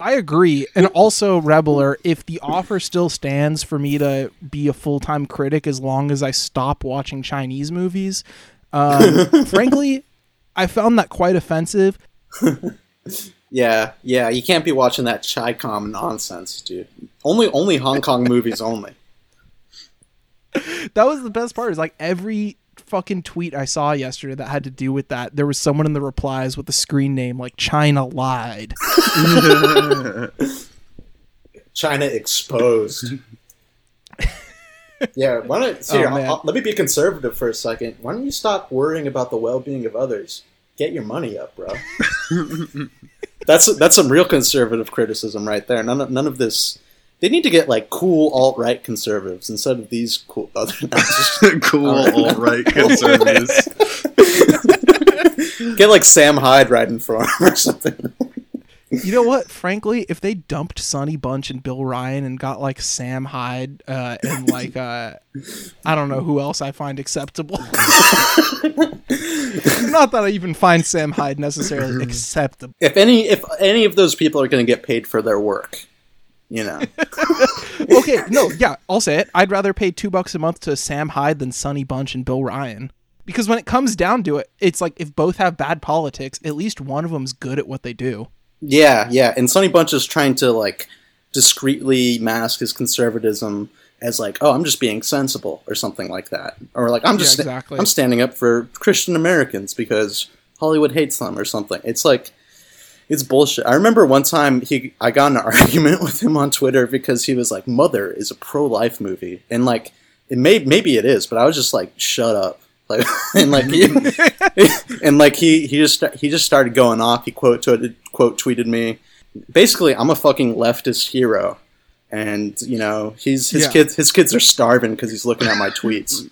I agree. And also, Rebeller, if the offer still stands for me to be a full time critic as long as I stop watching Chinese movies, um, *laughs* frankly, I found that quite offensive. Yeah, yeah. You can't be watching that Chi-Com nonsense, dude. Only, only Hong Kong movies only. That was the best part. Is like every fucking tweet I saw yesterday that had to do with that. There was someone in the replies with a screen name like China lied. *laughs* China exposed. *laughs* yeah, why don't see, Oh, I'll- I'll- let me be conservative for a second. Why don't you stop worrying about the well-being of others? Get your money up, bro. *laughs* that's that's some real conservative criticism right there. None of, none of this. They need to get like cool alt right conservatives instead of these cool *laughs* other *laughs* cool alt-right *laughs* conservatives. get like Sam Hyde riding for him or something. You know what? Frankly, if they dumped Sonny Bunch and Bill Ryan and got like Sam Hyde uh, and like uh, I don't know who else I find acceptable. Not that I even find Sam Hyde necessarily acceptable. If any, if any of those people are going to get paid for their work, you know. *laughs* okay, no, yeah, I'll say it. I'd rather pay two bucks a month to Sam Hyde than Sonny Bunch and Bill Ryan. Because when it comes down to it, it's like if both have bad politics, at least one of them's good at what they do. Yeah, yeah. And Sonny Bunch is trying to like discreetly mask his conservatism as like, oh, I'm just being sensible or something like that, or like I'm just Yeah, exactly. I'm standing up for Christian Americans because Hollywood hates them or something. It's like it's bullshit. I remember one time he I got in an *laughs* argument with him on Twitter because he was like, "Mother" is a pro life movie, and like it may maybe it is, but I was just like, "Shut up." Like *laughs* and like he, *laughs* and like he he just he just started going off. He quote tweeted quote tweeted me. Basically, I'm a fucking leftist hero, and you know he's his Yeah. kids his kids are starving because he's looking at my tweets.